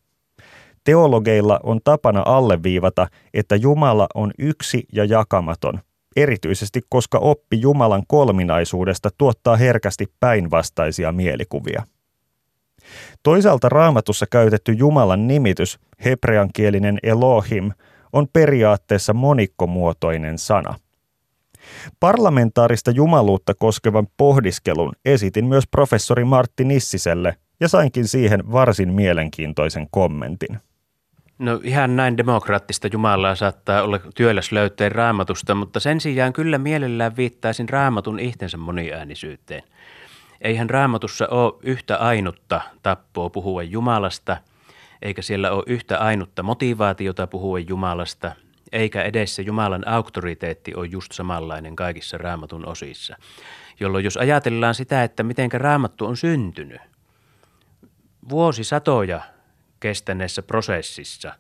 Teologeilla on tapana alleviivata, että Jumala on yksi ja jakamaton, erityisesti koska oppi Jumalan kolminaisuudesta tuottaa herkästi päinvastaisia mielikuvia. Toisaalta raamatussa käytetty Jumalan nimitys, hebreankielinen Elohim, on periaatteessa monikkomuotoinen sana. Parlamentaarista jumaluutta koskevan pohdiskelun esitin myös professori Martti Nissiselle ja sainkin siihen varsin mielenkiintoisen kommentin. No ihan näin demokraattista Jumalaa saattaa olla työläs löyteen raamatusta, mutta sen sijaan kyllä mielellään viittaisin raamatun itsensä moniäänisyyteen – Eihän raamatussa ole yhtä ainutta tappoa puhua Jumalasta, eikä siellä ole yhtä ainutta motivaatiota puhua Jumalasta, eikä edessä Jumalan auktoriteetti ole just samanlainen kaikissa raamatun osissa. Jolloin jos ajatellaan sitä, että miten raamattu on syntynyt, vuosisatoja kestäneessä prosessissa,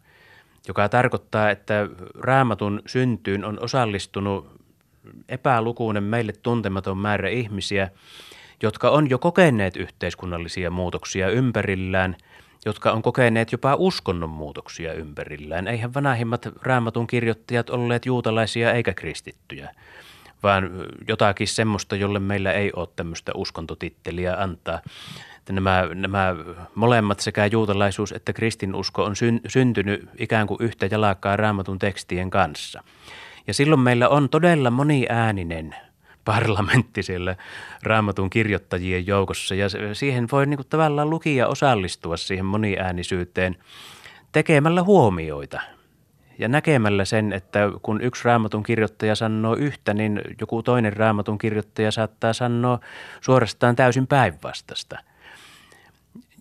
joka tarkoittaa, että raamatun syntyyn on osallistunut epälukuinen meille tuntematon määrä ihmisiä – jotka on jo kokeneet yhteiskunnallisia muutoksia ympärillään, jotka on kokeneet jopa uskonnon muutoksia ympärillään. Eihän vanhimmat raamatun kirjoittajat olleet juutalaisia eikä kristittyjä, vaan jotakin semmoista, jolle meillä ei ole tämmöistä uskontotitteliä antaa. nämä, nämä molemmat sekä juutalaisuus että kristinusko on syn, syntynyt ikään kuin yhtä jalakkaa raamatun tekstien kanssa. Ja silloin meillä on todella moniääninen parlamentti siellä raamatun kirjoittajien joukossa ja siihen voi niin kuin tavallaan lukija osallistua siihen moniäänisyyteen tekemällä huomioita ja näkemällä sen, että kun yksi raamatun kirjoittaja sanoo yhtä, niin joku toinen raamatun kirjoittaja saattaa sanoa suorastaan täysin päinvastasta.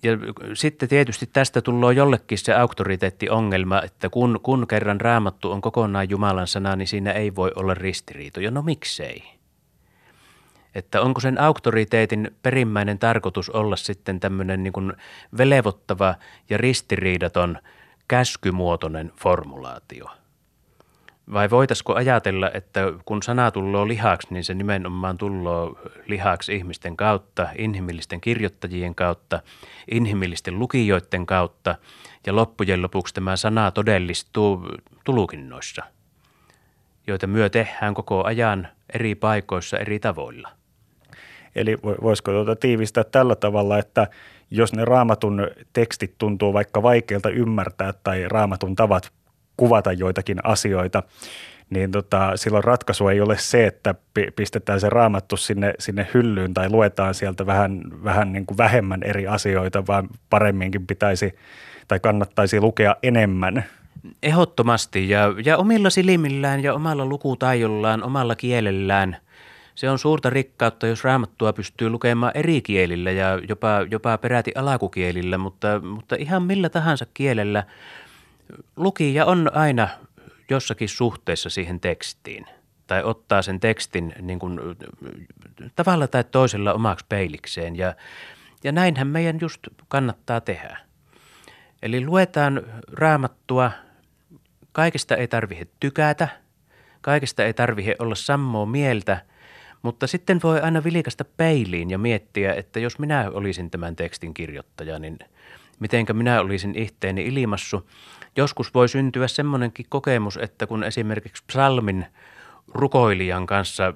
Ja sitten tietysti tästä tulee jollekin se auktoriteettiongelma, että kun, kun kerran raamattu on kokonaan Jumalan sana, niin siinä ei voi olla ristiriitoja. No miksei? Että onko sen auktoriteetin perimmäinen tarkoitus olla sitten tämmöinen niin velevottava ja ristiriidaton – käskymuotoinen formulaatio? Vai voitaisiko ajatella, että kun sana tulloo lihaksi, niin se nimenomaan tulloo lihaksi ihmisten kautta, inhimillisten kirjoittajien kautta, inhimillisten lukijoiden kautta ja loppujen lopuksi tämä sana todellistuu tulukinnoissa, joita myö tehdään koko ajan eri paikoissa eri tavoilla. Eli voisiko tuota tiivistää tällä tavalla, että jos ne raamatun tekstit tuntuu vaikka vaikeilta ymmärtää tai raamatun tavat kuvata joitakin asioita, niin tota, silloin ratkaisu ei ole se, että pistetään se raamattu sinne, sinne hyllyyn tai luetaan sieltä vähän, vähän niin kuin vähemmän eri asioita, vaan paremminkin pitäisi tai kannattaisi lukea enemmän. Ehdottomasti ja, ja omilla silmillään ja omalla lukutaijollaan, omalla kielellään – se on suurta rikkautta, jos raamattua pystyy lukemaan eri kielillä ja jopa, jopa peräti alakukielillä, mutta, mutta ihan millä tahansa kielellä lukija on aina jossakin suhteessa siihen tekstiin tai ottaa sen tekstin niin kuin, tavalla tai toisella omaksi peilikseen ja, ja näinhän meidän just kannattaa tehdä. Eli luetaan raamattua, kaikesta ei tarvitse tykätä, kaikesta ei tarvitse olla sammoa mieltä – mutta sitten voi aina vilikasta peiliin ja miettiä, että jos minä olisin tämän tekstin kirjoittaja, niin mitenkä minä olisin itteeni ilmassu. Joskus voi syntyä semmoinenkin kokemus, että kun esimerkiksi psalmin rukoilijan kanssa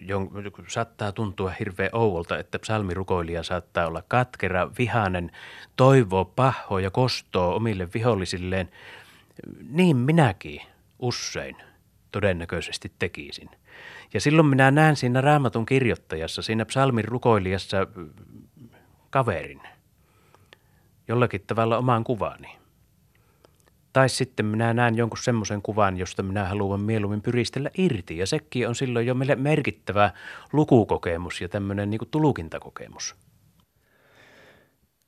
jon, saattaa tuntua hirveän ouvolta, että psalmirukoilija saattaa olla katkera, vihainen, toivoo, paho ja kostoo omille vihollisilleen. Niin minäkin usein todennäköisesti tekisin. Ja silloin minä näen siinä raamatun kirjoittajassa, siinä psalmin rukoilijassa kaverin, jollakin tavalla omaan kuvani. Tai sitten minä näen jonkun semmoisen kuvan, josta minä haluan mieluummin pyristellä irti. Ja sekin on silloin jo meille merkittävä lukukokemus ja tämmöinen niin tulukintakokemus.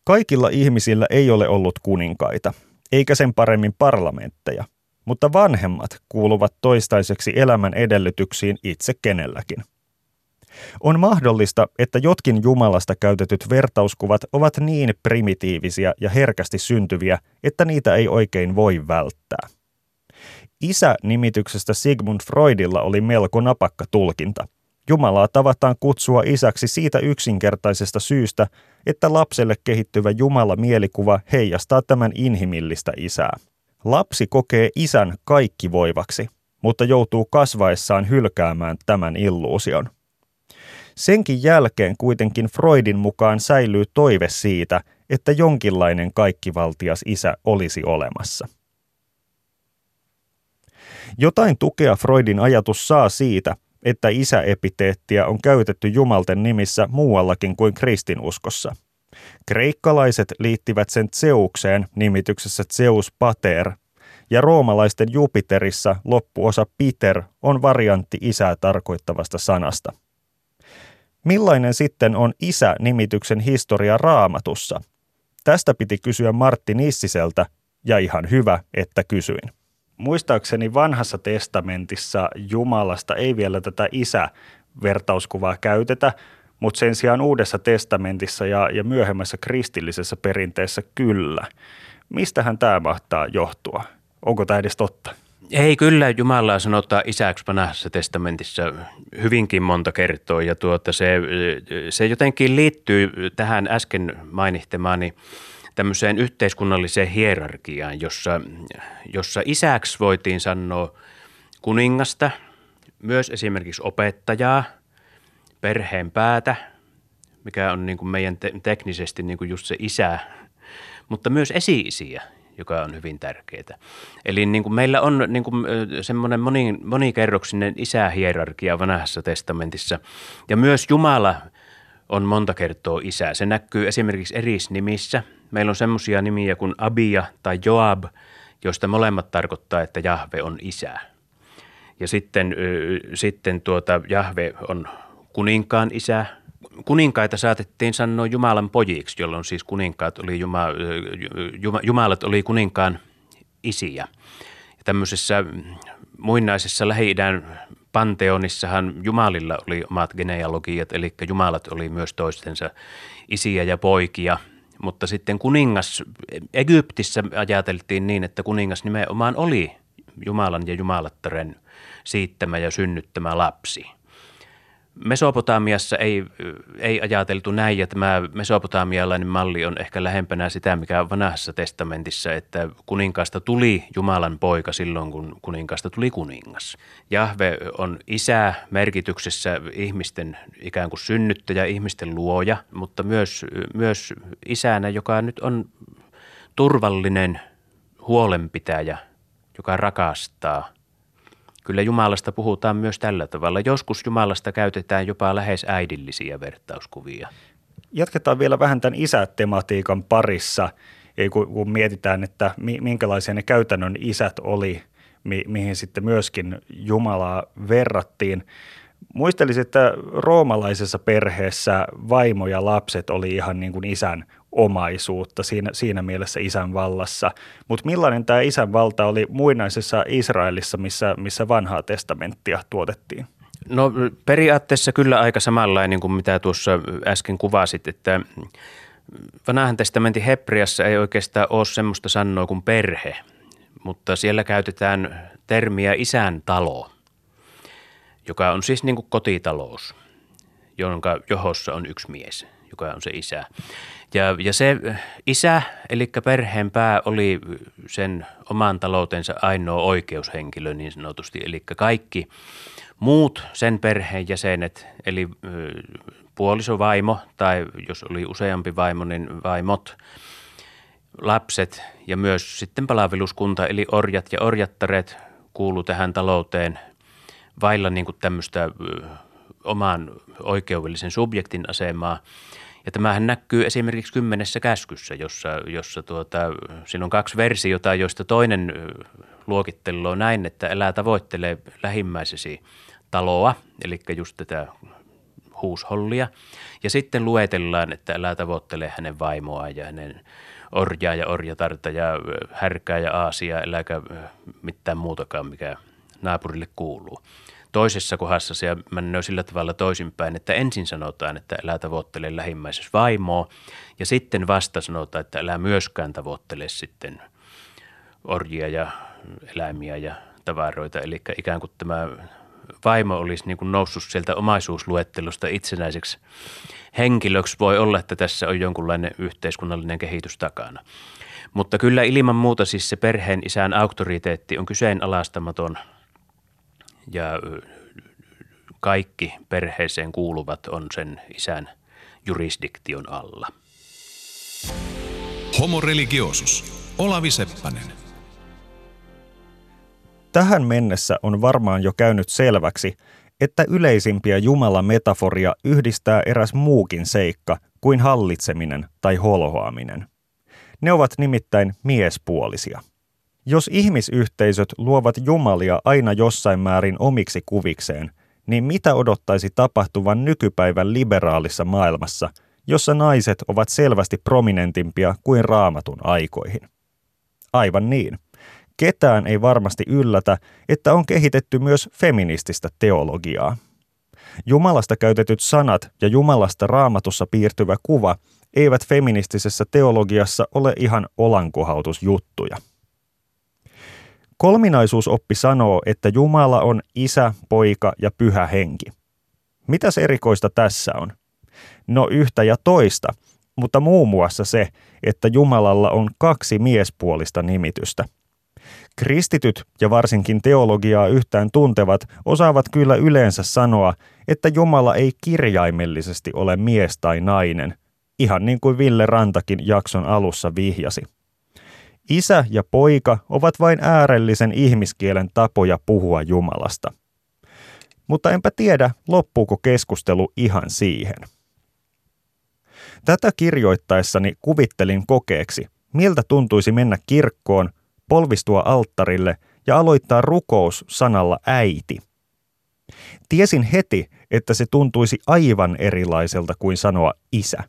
Kaikilla ihmisillä ei ole ollut kuninkaita, eikä sen paremmin parlamentteja mutta vanhemmat kuuluvat toistaiseksi elämän edellytyksiin itse kenelläkin. On mahdollista, että jotkin Jumalasta käytetyt vertauskuvat ovat niin primitiivisiä ja herkästi syntyviä, että niitä ei oikein voi välttää. Isä-nimityksestä Sigmund Freudilla oli melko napakka tulkinta. Jumalaa tavataan kutsua isäksi siitä yksinkertaisesta syystä, että lapselle kehittyvä Jumala-mielikuva heijastaa tämän inhimillistä isää. Lapsi kokee isän kaikki voivaksi, mutta joutuu kasvaessaan hylkäämään tämän illuusion. Senkin jälkeen kuitenkin Freudin mukaan säilyy toive siitä, että jonkinlainen kaikkivaltias isä olisi olemassa. Jotain tukea Freudin ajatus saa siitä, että isäepiteettiä on käytetty jumalten nimissä muuallakin kuin kristinuskossa – Kreikkalaiset liittivät sen Zeukseen nimityksessä Zeus Pater, ja roomalaisten Jupiterissa loppuosa Peter on variantti isää tarkoittavasta sanasta. Millainen sitten on isä-nimityksen historia raamatussa? Tästä piti kysyä Martti Nissiseltä, ja ihan hyvä, että kysyin. Muistaakseni vanhassa testamentissa Jumalasta ei vielä tätä isä-vertauskuvaa käytetä, mutta sen sijaan Uudessa testamentissa ja, ja myöhemmässä kristillisessä perinteessä kyllä. Mistähän tämä mahtaa johtua? Onko tämä edes totta? Ei, kyllä Jumalaa sanotaan isäksi vanhassa testamentissa hyvinkin monta kertaa ja tuota, se, se jotenkin liittyy tähän äsken mainihtemaani tämmöiseen yhteiskunnalliseen hierarkiaan, jossa, jossa isäksi voitiin sanoa kuningasta, myös esimerkiksi opettajaa – perheen päätä, mikä on niin kuin meidän te- teknisesti niin kuin just se isä, mutta myös esi-isiä, joka on hyvin tärkeää. Eli niin kuin meillä on niin kuin semmoinen moni, monikerroksinen isähierarkia vanhassa testamentissa ja myös Jumala on monta kertaa isä. Se näkyy esimerkiksi erisnimissä. Meillä on semmoisia nimiä kuin Abia tai Joab, joista molemmat tarkoittaa, että Jahve on isä. Ja sitten, sitten tuota, Jahve on kuninkaan isä. Kuninkaita saatettiin sanoa Jumalan pojiksi, jolloin siis kuninkaat oli Juma, Juma, Jumalat oli kuninkaan isiä. Ja tämmöisessä muinaisessa Lähi-idän panteonissahan Jumalilla oli omat genealogiat, eli Jumalat oli myös toistensa isiä ja poikia. Mutta sitten kuningas, Egyptissä ajateltiin niin, että kuningas nimenomaan oli Jumalan ja Jumalattaren siittämä ja synnyttämä lapsi – Mesopotamiassa ei, ei ajateltu näin, ja tämä mesopotamialainen malli on ehkä lähempänä sitä, mikä vanhassa testamentissa, että kuninkaasta tuli Jumalan poika silloin, kun kuninkaasta tuli kuningas. Jahve on isä merkityksessä ihmisten ikään kuin synnyttäjä, ihmisten luoja, mutta myös, myös isänä, joka nyt on turvallinen huolenpitäjä, joka rakastaa – Kyllä Jumalasta puhutaan myös tällä tavalla. Joskus Jumalasta käytetään jopa lähes äidillisiä vertauskuvia. Jatketaan vielä vähän tämän isätematiikan parissa, kun mietitään, että minkälaisia ne käytännön isät oli, mihin sitten myöskin Jumalaa verrattiin. Muistelisin, että roomalaisessa perheessä vaimo ja lapset oli ihan niin kuin isän omaisuutta siinä, siinä mielessä isän vallassa. Mutta millainen tämä isän valta oli muinaisessa Israelissa, missä, missä vanhaa testamenttia tuotettiin? No periaatteessa kyllä aika samanlainen kuin mitä tuossa äsken kuvasit, että vanhan testamentin Hebriassa ei oikeastaan ole semmoista sanoa kuin perhe, mutta siellä käytetään termiä isän talo, joka on siis niin kuin kotitalous, jonka johossa on yksi mies, joka on se isä. Ja, ja se isä, eli perheen pää, oli sen oman taloutensa ainoa oikeushenkilö niin sanotusti. Eli kaikki muut sen perheen jäsenet, eli puolisovaimo tai jos oli useampi vaimo, niin vaimot, lapset ja myös sitten palveluskunta, eli orjat ja orjattaret kuulu tähän talouteen vailla niin kuin tämmöistä oman oikeudellisen subjektin asemaa – ja tämähän näkyy esimerkiksi kymmenessä käskyssä, jossa, jossa tuota, siinä on kaksi versiota, joista toinen luokittelee näin, että elää tavoittelee lähimmäisesi taloa, eli just tätä huushollia. Ja sitten luetellaan, että älä tavoittele hänen vaimoaan ja hänen orjaa ja orjatarta ja härkää ja aasia, eläkä mitään muutakaan, mikä naapurille kuuluu. Toisessa kohdassa se menee sillä tavalla toisinpäin, että ensin sanotaan, että älä tavoittele lähimmäisessä vaimoa ja sitten vasta sanotaan, että älä myöskään tavoittele sitten orjia ja eläimiä ja tavaroita. Eli ikään kuin tämä vaimo olisi niin kuin noussut sieltä omaisuusluettelosta itsenäiseksi henkilöksi. Voi olla, että tässä on jonkunlainen yhteiskunnallinen kehitys takana. Mutta kyllä ilman muuta siis se perheen isän auktoriteetti on kyseenalaistamaton – ja kaikki perheeseen kuuluvat on sen isän jurisdiktion alla. Homo religiosus. Olavi Seppänen. Tähän mennessä on varmaan jo käynyt selväksi, että yleisimpiä Jumalan metaforia yhdistää eräs muukin seikka kuin hallitseminen tai holhoaminen. Ne ovat nimittäin miespuolisia – jos ihmisyhteisöt luovat jumalia aina jossain määrin omiksi kuvikseen, niin mitä odottaisi tapahtuvan nykypäivän liberaalissa maailmassa, jossa naiset ovat selvästi prominentimpia kuin raamatun aikoihin? Aivan niin. Ketään ei varmasti yllätä, että on kehitetty myös feminististä teologiaa. Jumalasta käytetyt sanat ja Jumalasta raamatussa piirtyvä kuva eivät feministisessä teologiassa ole ihan olankohautusjuttuja. Kolminaisuusoppi sanoo, että Jumala on isä, poika ja pyhä henki. Mitäs erikoista tässä on? No yhtä ja toista, mutta muun muassa se, että Jumalalla on kaksi miespuolista nimitystä. Kristityt ja varsinkin teologiaa yhtään tuntevat osaavat kyllä yleensä sanoa, että Jumala ei kirjaimellisesti ole mies tai nainen, ihan niin kuin Ville Rantakin jakson alussa vihjasi. Isä ja poika ovat vain äärellisen ihmiskielen tapoja puhua Jumalasta. Mutta enpä tiedä, loppuuko keskustelu ihan siihen. Tätä kirjoittaessani kuvittelin kokeeksi, miltä tuntuisi mennä kirkkoon, polvistua alttarille ja aloittaa rukous sanalla äiti. Tiesin heti, että se tuntuisi aivan erilaiselta kuin sanoa isä.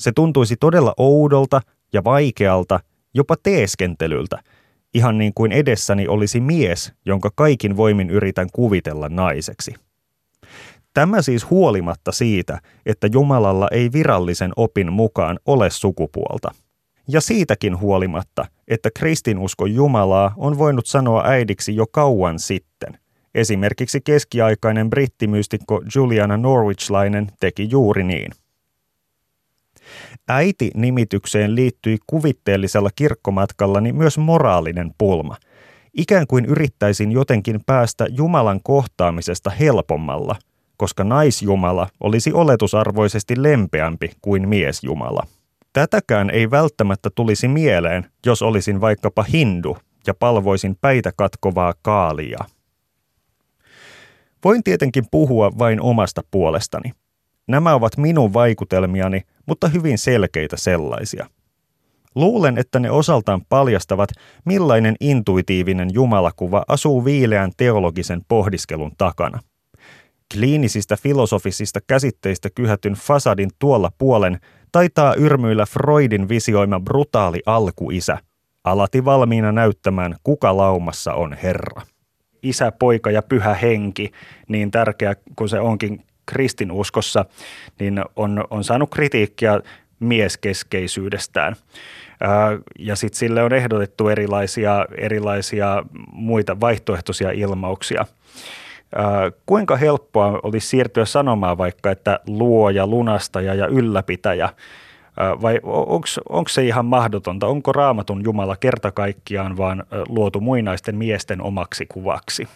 Se tuntuisi todella oudolta ja vaikealta, jopa teeskentelyltä, ihan niin kuin edessäni olisi mies, jonka kaikin voimin yritän kuvitella naiseksi. Tämä siis huolimatta siitä, että Jumalalla ei virallisen opin mukaan ole sukupuolta. Ja siitäkin huolimatta, että kristinusko Jumalaa on voinut sanoa äidiksi jo kauan sitten. Esimerkiksi keskiaikainen brittimystikko Juliana Norwichlainen teki juuri niin. Äiti-nimitykseen liittyi kuvitteellisella kirkkomatkallani myös moraalinen pulma. Ikään kuin yrittäisin jotenkin päästä Jumalan kohtaamisesta helpommalla, koska naisjumala olisi oletusarvoisesti lempeämpi kuin miesjumala. Tätäkään ei välttämättä tulisi mieleen, jos olisin vaikkapa hindu ja palvoisin päitä katkovaa kaalia. Voin tietenkin puhua vain omasta puolestani. Nämä ovat minun vaikutelmiani, mutta hyvin selkeitä sellaisia. Luulen, että ne osaltaan paljastavat, millainen intuitiivinen jumalakuva asuu viileän teologisen pohdiskelun takana – Kliinisistä filosofisista käsitteistä kyhätyn fasadin tuolla puolen taitaa yrmyillä Freudin visioima brutaali alkuisä, alati valmiina näyttämään, kuka laumassa on Herra. Isä, poika ja pyhä henki, niin tärkeä kuin se onkin kristinuskossa, niin on, on saanut kritiikkiä mieskeskeisyydestään. Ja sitten sille on ehdotettu erilaisia, erilaisia muita vaihtoehtoisia ilmauksia – kuinka helppoa olisi siirtyä sanomaan vaikka, että luoja, lunastaja ja ylläpitäjä, vai onko se ihan mahdotonta? Onko raamatun Jumala kerta kaikkiaan vaan luotu muinaisten miesten omaksi kuvaksi?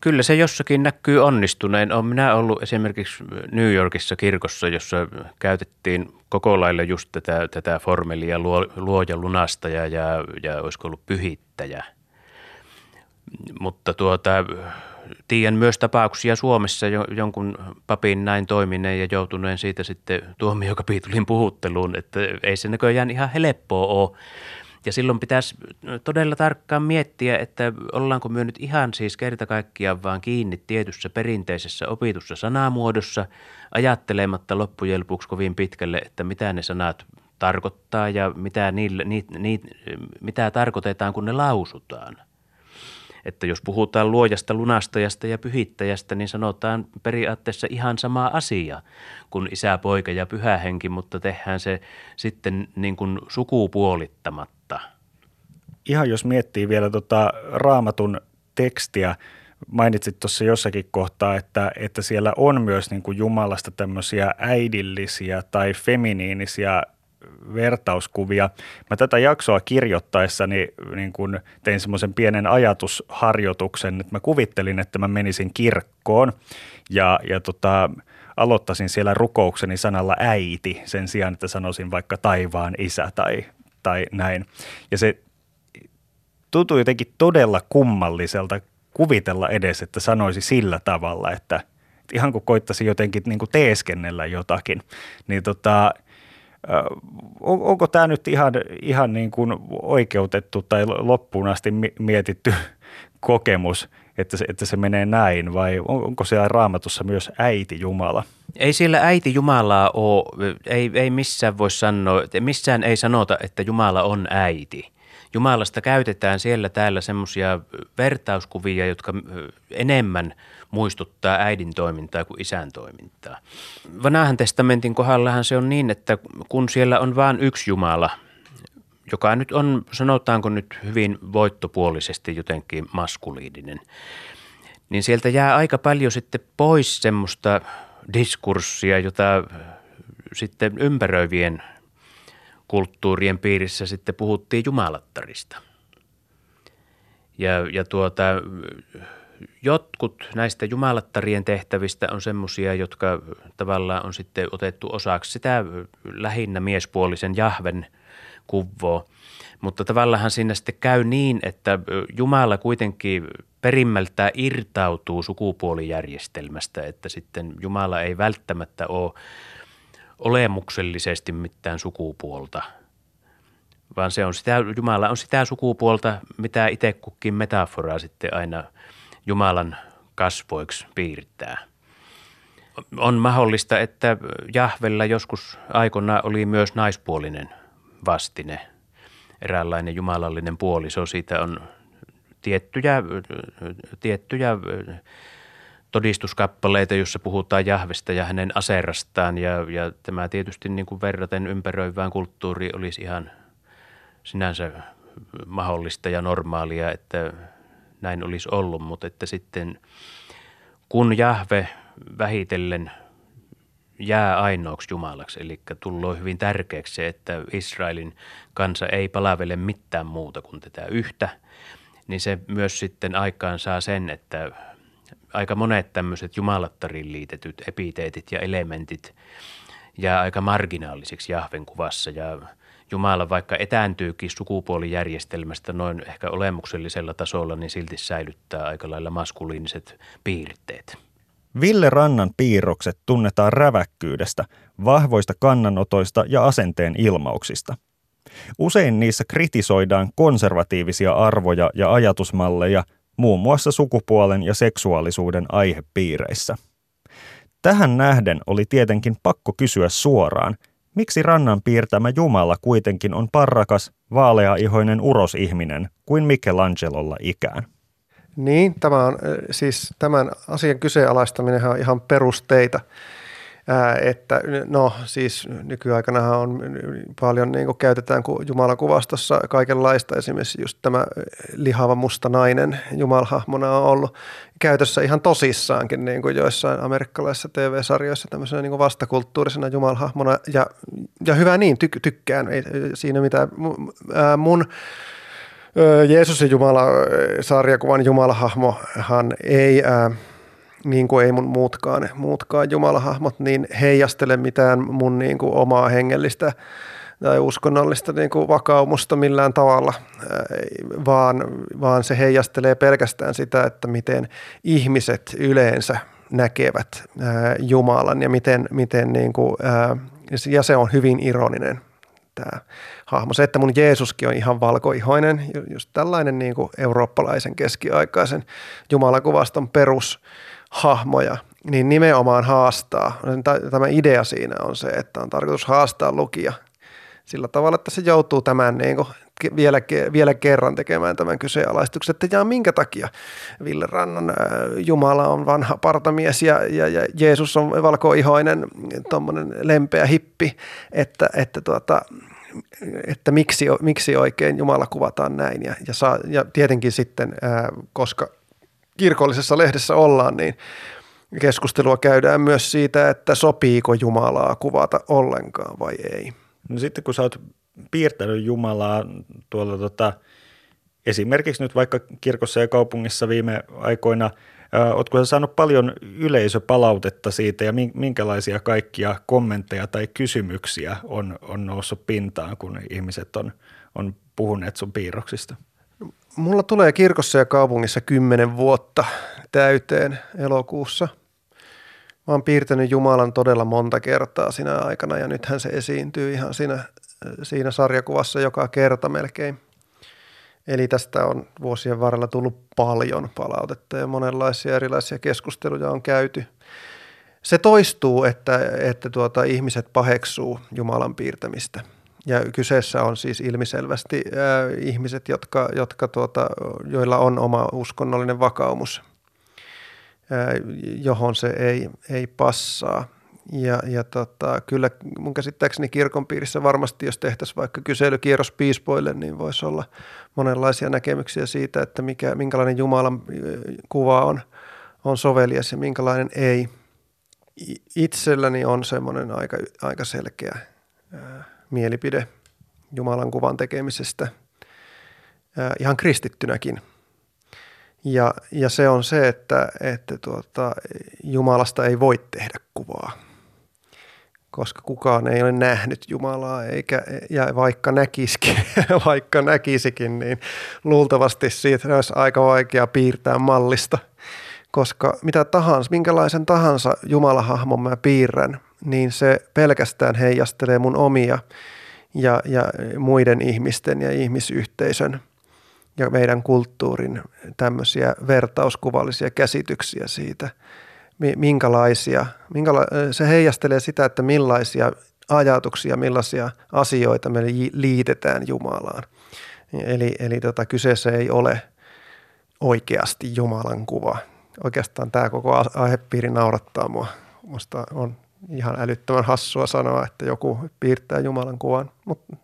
Kyllä se jossakin näkyy onnistuneen. Olen minä ollut esimerkiksi New Yorkissa kirkossa, jossa käytettiin koko lailla just tätä, tätä formelia luo, luoja, lunastaja ja, ja olisiko ollut pyhittäjä. Mutta tuota, tiedän myös tapauksia Suomessa jo, jonkun papin näin toimineen ja joutuneen siitä sitten tuomiokapitulin puhutteluun, että ei se näköjään ihan helppoa ole. Ja silloin pitäisi todella tarkkaan miettiä, että ollaanko me nyt ihan siis kerta kaikkiaan vaan kiinni tietyssä perinteisessä opitussa sanamuodossa, ajattelematta loppujen lopuksi kovin pitkälle, että mitä ne sanat tarkoittaa ja mitä, niille, ni, ni, mitä tarkoitetaan, kun ne lausutaan – että jos puhutaan luojasta, lunastajasta ja pyhittäjästä, niin sanotaan periaatteessa ihan sama asia kuin isä, poika ja pyhä henki, mutta tehdään se sitten niin kuin sukupuolittamatta. Ihan jos miettii vielä tota raamatun tekstiä, mainitsit tuossa jossakin kohtaa, että, että siellä on myös niin kuin Jumalasta tämmöisiä äidillisiä tai feminiinisiä vertauskuvia. Mä tätä jaksoa kirjoittaessani niin kun tein semmoisen pienen ajatusharjoituksen, että mä kuvittelin, että mä menisin kirkkoon ja, ja tota, aloittaisin siellä rukoukseni sanalla äiti sen sijaan, että sanoisin vaikka taivaan isä tai, tai näin. Ja se tuntui jotenkin todella kummalliselta kuvitella edes, että sanoisi sillä tavalla, että ihan kun koittaisi jotenkin niin kuin teeskennellä jotakin, niin tota, onko tämä nyt ihan, ihan niin kuin oikeutettu tai loppuun asti mietitty [laughs] kokemus, että se, että se menee näin vai onko siellä raamatussa myös äiti Jumala? Ei siellä äiti Jumalaa ole, ei, ei missään voi sanoa, missään ei sanota, että Jumala on äiti. Jumalasta käytetään siellä täällä semmoisia vertauskuvia, jotka enemmän – muistuttaa äidin toimintaa kuin isän toimintaa. Vanhan testamentin kohdallahan se on niin, että kun siellä on vain yksi Jumala, joka nyt on, sanotaanko nyt hyvin voittopuolisesti jotenkin maskuliininen, niin sieltä jää aika paljon sitten pois semmoista diskurssia, jota sitten ympäröivien kulttuurien piirissä sitten puhuttiin jumalattarista – Ja, ja tuota, jotkut näistä jumalattarien tehtävistä on semmoisia, jotka tavallaan on sitten otettu osaksi sitä lähinnä miespuolisen Jahven kuvoa. Mutta tavallaan siinä sitten käy niin, että Jumala kuitenkin perimmältään irtautuu sukupuolijärjestelmästä, että sitten Jumala ei välttämättä ole olemuksellisesti mitään sukupuolta, vaan se on sitä, Jumala on sitä sukupuolta, mitä itse kukin metaforaa sitten aina Jumalan kasvoiksi piirtää. On mahdollista, että Jahvella joskus aikona oli myös naispuolinen vastine, eräänlainen jumalallinen puoliso. Siitä on tiettyjä, tiettyjä todistuskappaleita, jossa puhutaan Jahvesta ja hänen aserastaan. Ja, ja tämä tietysti niin kuin verraten ympäröivään kulttuuriin olisi ihan sinänsä mahdollista ja normaalia, että näin olisi ollut, mutta että sitten kun Jahve vähitellen jää ainoaksi Jumalaksi, eli tullut hyvin tärkeäksi se, että Israelin kansa ei palavele mitään muuta kuin tätä yhtä, niin se myös sitten aikaan saa sen, että aika monet tämmöiset jumalattariin liitetyt epiteetit ja elementit jää aika marginaalisiksi Jahven kuvassa ja Jumala vaikka etääntyykin sukupuolijärjestelmästä noin ehkä olemuksellisella tasolla, niin silti säilyttää aika lailla maskuliiniset piirteet. Ville Rannan piirrokset tunnetaan räväkkyydestä, vahvoista kannanotoista ja asenteen ilmauksista. Usein niissä kritisoidaan konservatiivisia arvoja ja ajatusmalleja, muun muassa sukupuolen ja seksuaalisuuden aihepiireissä. Tähän nähden oli tietenkin pakko kysyä suoraan, miksi rannan piirtämä Jumala kuitenkin on parrakas, vaaleaihoinen urosihminen kuin Michelangelolla ikään? Niin, tämä on siis tämän asian kyseenalaistaminen on ihan perusteita että no siis nykyaikana on paljon niin kuin käytetään Jumalan kuvastossa kaikenlaista. Esimerkiksi just tämä lihava musta nainen Jumalhahmona on ollut käytössä ihan tosissaankin niin kuin joissain amerikkalaisissa TV-sarjoissa tämmöisenä niin kuin vastakulttuurisena Jumalhahmona. Ja, ja hyvä niin, ty- tykkään. Ei siinä mitään. Mun Jeesus Jumala sarjakuvan Jumalahahmohan ei – niin kuin ei mun muutkaan, muutkaan jumalahahmot, niin heijastele mitään mun niin kuin omaa hengellistä tai uskonnollista niin kuin vakaumusta millään tavalla, vaan, vaan se heijastelee pelkästään sitä, että miten ihmiset yleensä näkevät Jumalan ja miten, miten niin kuin, ja se on hyvin ironinen tämä hahmo. Se, että mun Jeesuskin on ihan valkoihoinen, just tällainen niin kuin eurooppalaisen keskiaikaisen jumalakuvaston perus hahmoja, niin nimenomaan haastaa. Tämä idea siinä on se, että on tarkoitus haastaa lukija sillä tavalla, että se joutuu tämän niin kuin vielä, vielä kerran tekemään tämän kyseenalaistuksen, että ja minkä takia Ville Rannan äh, Jumala on vanha partamies ja, ja, ja Jeesus on valkoihoinen tuommoinen lempeä hippi, että, että, tuota, että miksi, miksi oikein Jumala kuvataan näin ja, ja, saa, ja tietenkin sitten, ää, äh, koska – kirkollisessa lehdessä ollaan, niin keskustelua käydään myös siitä, että sopiiko Jumalaa kuvata ollenkaan vai ei. No sitten kun sä oot piirtänyt Jumalaa tuolla tota, esimerkiksi nyt vaikka kirkossa ja kaupungissa viime aikoina, Oletko sä saanut paljon yleisöpalautetta siitä ja minkälaisia kaikkia kommentteja tai kysymyksiä on, on noussut pintaan, kun ihmiset on, on puhuneet sun piirroksista? Mulla tulee kirkossa ja kaupungissa kymmenen vuotta täyteen elokuussa. Mä oon piirtänyt Jumalan todella monta kertaa siinä aikana ja nythän se esiintyy ihan siinä, siinä sarjakuvassa joka kerta melkein. Eli tästä on vuosien varrella tullut paljon palautetta ja monenlaisia erilaisia keskusteluja on käyty. Se toistuu, että, että tuota, ihmiset paheksuu Jumalan piirtämistä – ja kyseessä on siis ilmiselvästi äh, ihmiset, jotka, jotka tuota, joilla on oma uskonnollinen vakaumus, äh, johon se ei, ei passaa. Ja, ja tota, kyllä mun käsittääkseni kirkon piirissä varmasti, jos tehtäisiin vaikka kyselykierros piispoille, niin voisi olla monenlaisia näkemyksiä siitä, että mikä, minkälainen Jumalan äh, kuva on, on sovelias ja minkälainen ei. Itselläni on semmoinen aika, aika selkeä äh, mielipide Jumalan kuvan tekemisestä ihan kristittynäkin. Ja, ja se on se, että, että tuota, Jumalasta ei voi tehdä kuvaa, koska kukaan ei ole nähnyt Jumalaa, eikä, ja vaikka näkisikin, [laughs] vaikka näkisikin, niin luultavasti siitä olisi aika vaikea piirtää mallista, koska mitä tahansa, minkälaisen tahansa Jumalahahmon mä piirrän, niin se pelkästään heijastelee mun omia ja, ja muiden ihmisten ja ihmisyhteisön – ja meidän kulttuurin tämmöisiä vertauskuvallisia käsityksiä siitä, minkälaisia, minkäla- se heijastelee sitä, että millaisia ajatuksia, millaisia asioita me liitetään Jumalaan. Eli, eli tota, kyseessä ei ole oikeasti Jumalan kuva. Oikeastaan tämä koko aihepiiri naurattaa mua. Musta on ihan älyttömän hassua sanoa, että joku piirtää Jumalan kuvan, mutta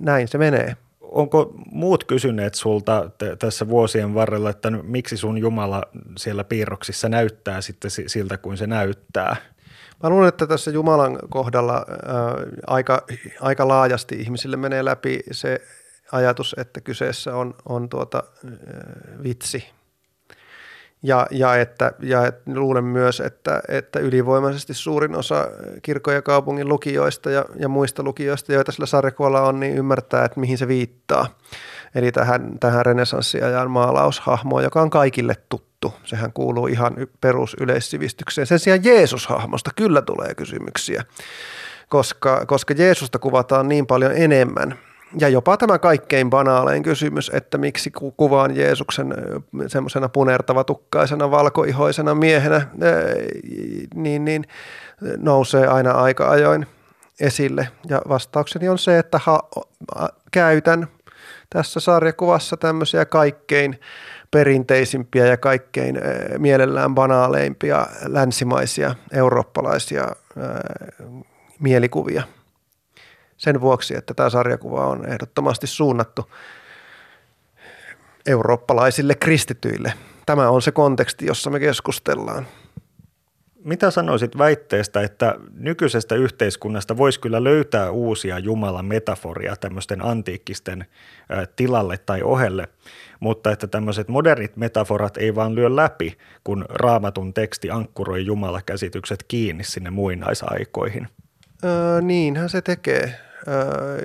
näin se menee onko muut kysyneet sulta t- tässä vuosien varrella, että miksi sun Jumala siellä piirroksissa näyttää sitten siltä kuin se näyttää? Mä luulen, että tässä Jumalan kohdalla ää, aika, aika laajasti ihmisille menee läpi se ajatus, että kyseessä on, on tuota, ää, vitsi – ja, ja, että, ja luulen myös, että, että ylivoimaisesti suurin osa kirkon ja kaupungin lukijoista ja, ja muista lukijoista, joita sillä sarjakuvalla on, niin ymmärtää, että mihin se viittaa. Eli tähän, tähän renesanssiajan maalaushahmoon, joka on kaikille tuttu. Sehän kuuluu ihan perusyleissivistykseen. Sen sijaan Jeesus-hahmosta kyllä tulee kysymyksiä, koska, koska Jeesusta kuvataan niin paljon enemmän – ja jopa tämä kaikkein banaalein kysymys, että miksi kuvaan Jeesuksen semmoisena punertavatukkaisena, valkoihoisena miehenä, niin, niin nousee aina aika ajoin esille. Ja vastaukseni on se, että ha, käytän tässä sarjakuvassa tämmöisiä kaikkein perinteisimpiä ja kaikkein mielellään banaaleimpia länsimaisia eurooppalaisia mielikuvia – sen vuoksi, että tämä sarjakuva on ehdottomasti suunnattu eurooppalaisille kristityille. Tämä on se konteksti, jossa me keskustellaan. Mitä sanoisit väitteestä, että nykyisestä yhteiskunnasta voisi kyllä löytää uusia Jumalan metaforia tämmöisten antiikkisten tilalle tai ohelle, mutta että tämmöiset modernit metaforat ei vaan lyö läpi, kun raamatun teksti ankkuroi Jumala-käsitykset kiinni sinne muinaisaikoihin? Öö, niinhän se tekee.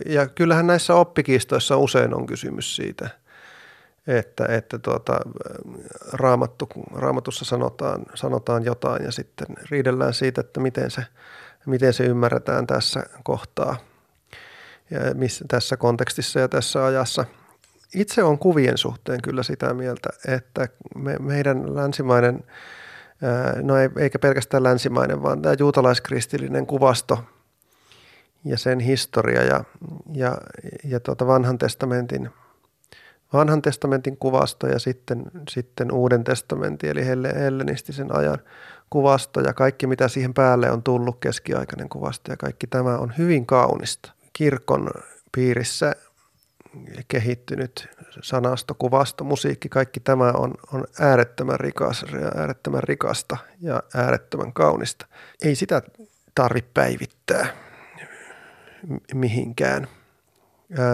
Ja kyllähän näissä oppikiistoissa usein on kysymys siitä, että, että tuota, raamattu, raamatussa sanotaan, sanotaan jotain ja sitten riidellään siitä, että miten se, miten se ymmärretään tässä kohtaa ja missä, tässä kontekstissa ja tässä ajassa. Itse on kuvien suhteen kyllä sitä mieltä, että me, meidän länsimainen, no ei, eikä pelkästään länsimainen, vaan tämä juutalaiskristillinen kuvasto – ja sen historia ja, ja, ja tuota vanhan testamentin vanhan testamentin kuvasto ja sitten, sitten uuden testamentin eli hellenistisen ajan kuvasto ja kaikki mitä siihen päälle on tullut keskiaikainen kuvasto ja kaikki tämä on hyvin kaunista. Kirkon piirissä kehittynyt sanasto, kuvasto, musiikki, kaikki tämä on, on äärettömän, rikas, äärettömän rikasta ja äärettömän kaunista. Ei sitä tarvitse päivittää mihinkään.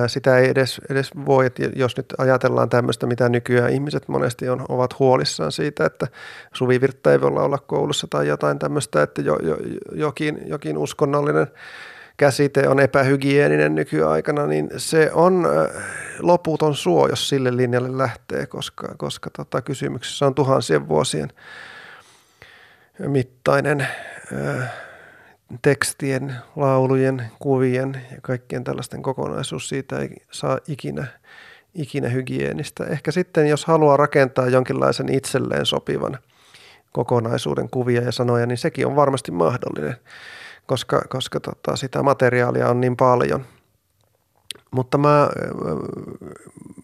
Sitä ei edes, edes voi, että jos nyt ajatellaan tämmöistä, mitä nykyään ihmiset monesti on, ovat huolissaan siitä, että suvivirttä ei voi olla koulussa tai jotain tämmöistä, että jo, jo, jokin, jokin uskonnollinen käsite on epähygieninen nykyaikana, niin se on loputon suo, jos sille linjalle lähtee, koska, koska tota, kysymyksessä on tuhansien vuosien mittainen äh, tekstien, laulujen, kuvien ja kaikkien tällaisten kokonaisuus siitä ei saa ikinä, ikinä hygienistä. Ehkä sitten, jos haluaa rakentaa jonkinlaisen itselleen sopivan kokonaisuuden kuvia ja sanoja, niin sekin on varmasti mahdollinen, koska, koska tota, sitä materiaalia on niin paljon. Mutta mä,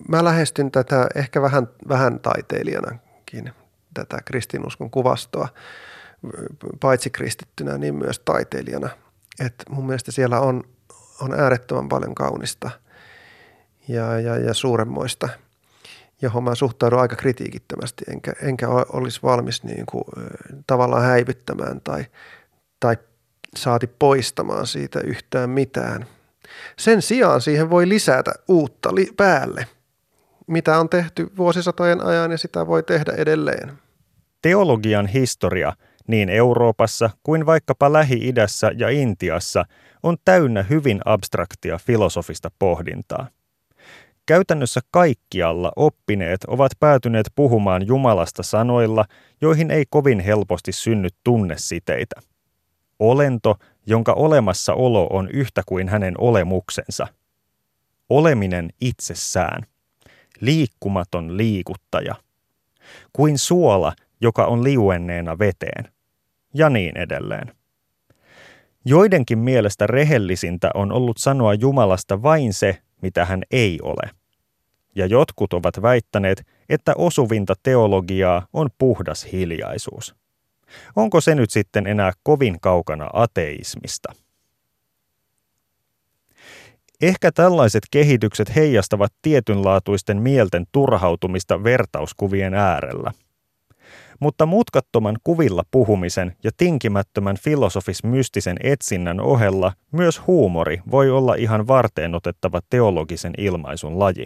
mä lähestyn tätä ehkä vähän, vähän taiteilijanakin, tätä kristinuskon kuvastoa paitsi kristittynä, niin myös taiteilijana. Et mun mielestä siellä on, on äärettömän paljon kaunista ja, ja, ja suuremmoista, johon mä suhtaudun aika kritiikittömästi, enkä, enkä olisi valmis niin kuin, tavallaan häivyttämään tai, tai saati poistamaan siitä yhtään mitään. Sen sijaan siihen voi lisätä uutta li- päälle. mitä on tehty vuosisatojen ajan ja sitä voi tehdä edelleen. Teologian historia niin Euroopassa kuin vaikkapa Lähi-idässä ja Intiassa on täynnä hyvin abstraktia filosofista pohdintaa. Käytännössä kaikkialla oppineet ovat päätyneet puhumaan Jumalasta sanoilla, joihin ei kovin helposti synny tunnesiteitä. Olento, jonka olemassaolo on yhtä kuin hänen olemuksensa. Oleminen itsessään. Liikkumaton liikuttaja. Kuin suola, joka on liuenneena veteen. Ja niin edelleen. Joidenkin mielestä rehellisintä on ollut sanoa Jumalasta vain se, mitä hän ei ole. Ja jotkut ovat väittäneet, että osuvinta teologiaa on puhdas hiljaisuus. Onko se nyt sitten enää kovin kaukana ateismista? Ehkä tällaiset kehitykset heijastavat tietynlaatuisten mielten turhautumista vertauskuvien äärellä. Mutta mutkattoman kuvilla puhumisen ja tinkimättömän filosofis-mystisen etsinnän ohella myös huumori voi olla ihan varteen otettava teologisen ilmaisun laji.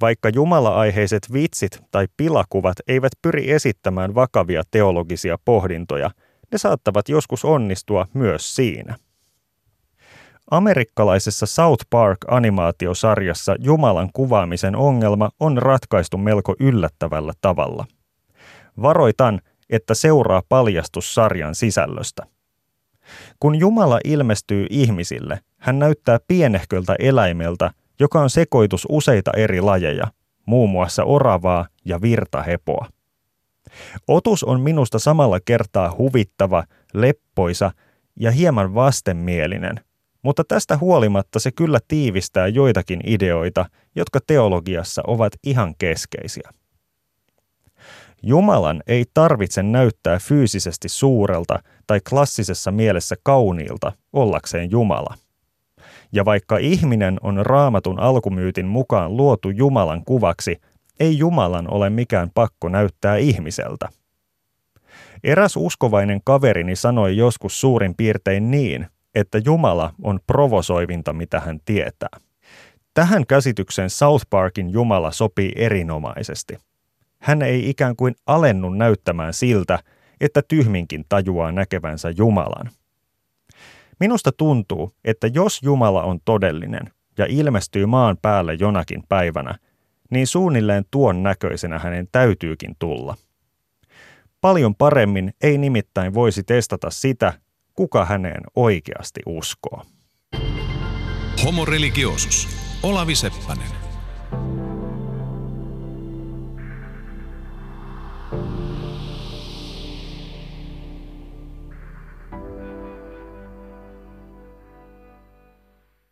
Vaikka jumala-aiheiset vitsit tai pilakuvat eivät pyri esittämään vakavia teologisia pohdintoja, ne saattavat joskus onnistua myös siinä. Amerikkalaisessa South Park-animaatiosarjassa Jumalan kuvaamisen ongelma on ratkaistu melko yllättävällä tavalla. Varoitan, että seuraa paljastus sarjan sisällöstä. Kun Jumala ilmestyy ihmisille, hän näyttää pienehköltä eläimeltä, joka on sekoitus useita eri lajeja, muun muassa oravaa ja virtahepoa. Otus on minusta samalla kertaa huvittava, leppoisa ja hieman vastenmielinen, mutta tästä huolimatta se kyllä tiivistää joitakin ideoita, jotka teologiassa ovat ihan keskeisiä. Jumalan ei tarvitse näyttää fyysisesti suurelta tai klassisessa mielessä kauniilta ollakseen Jumala – ja vaikka ihminen on raamatun alkumyytin mukaan luotu Jumalan kuvaksi, ei Jumalan ole mikään pakko näyttää ihmiseltä. Eräs uskovainen kaverini sanoi joskus suurin piirtein niin, että Jumala on provosoivinta, mitä hän tietää. Tähän käsitykseen South Parkin Jumala sopii erinomaisesti. Hän ei ikään kuin alennu näyttämään siltä, että tyhminkin tajuaa näkevänsä Jumalan. Minusta tuntuu, että jos Jumala on todellinen ja ilmestyy maan päälle jonakin päivänä, niin suunnilleen tuon näköisenä hänen täytyykin tulla. Paljon paremmin ei nimittäin voisi testata sitä, kuka häneen oikeasti uskoo. Homo religiosus. Olavi Seppänen.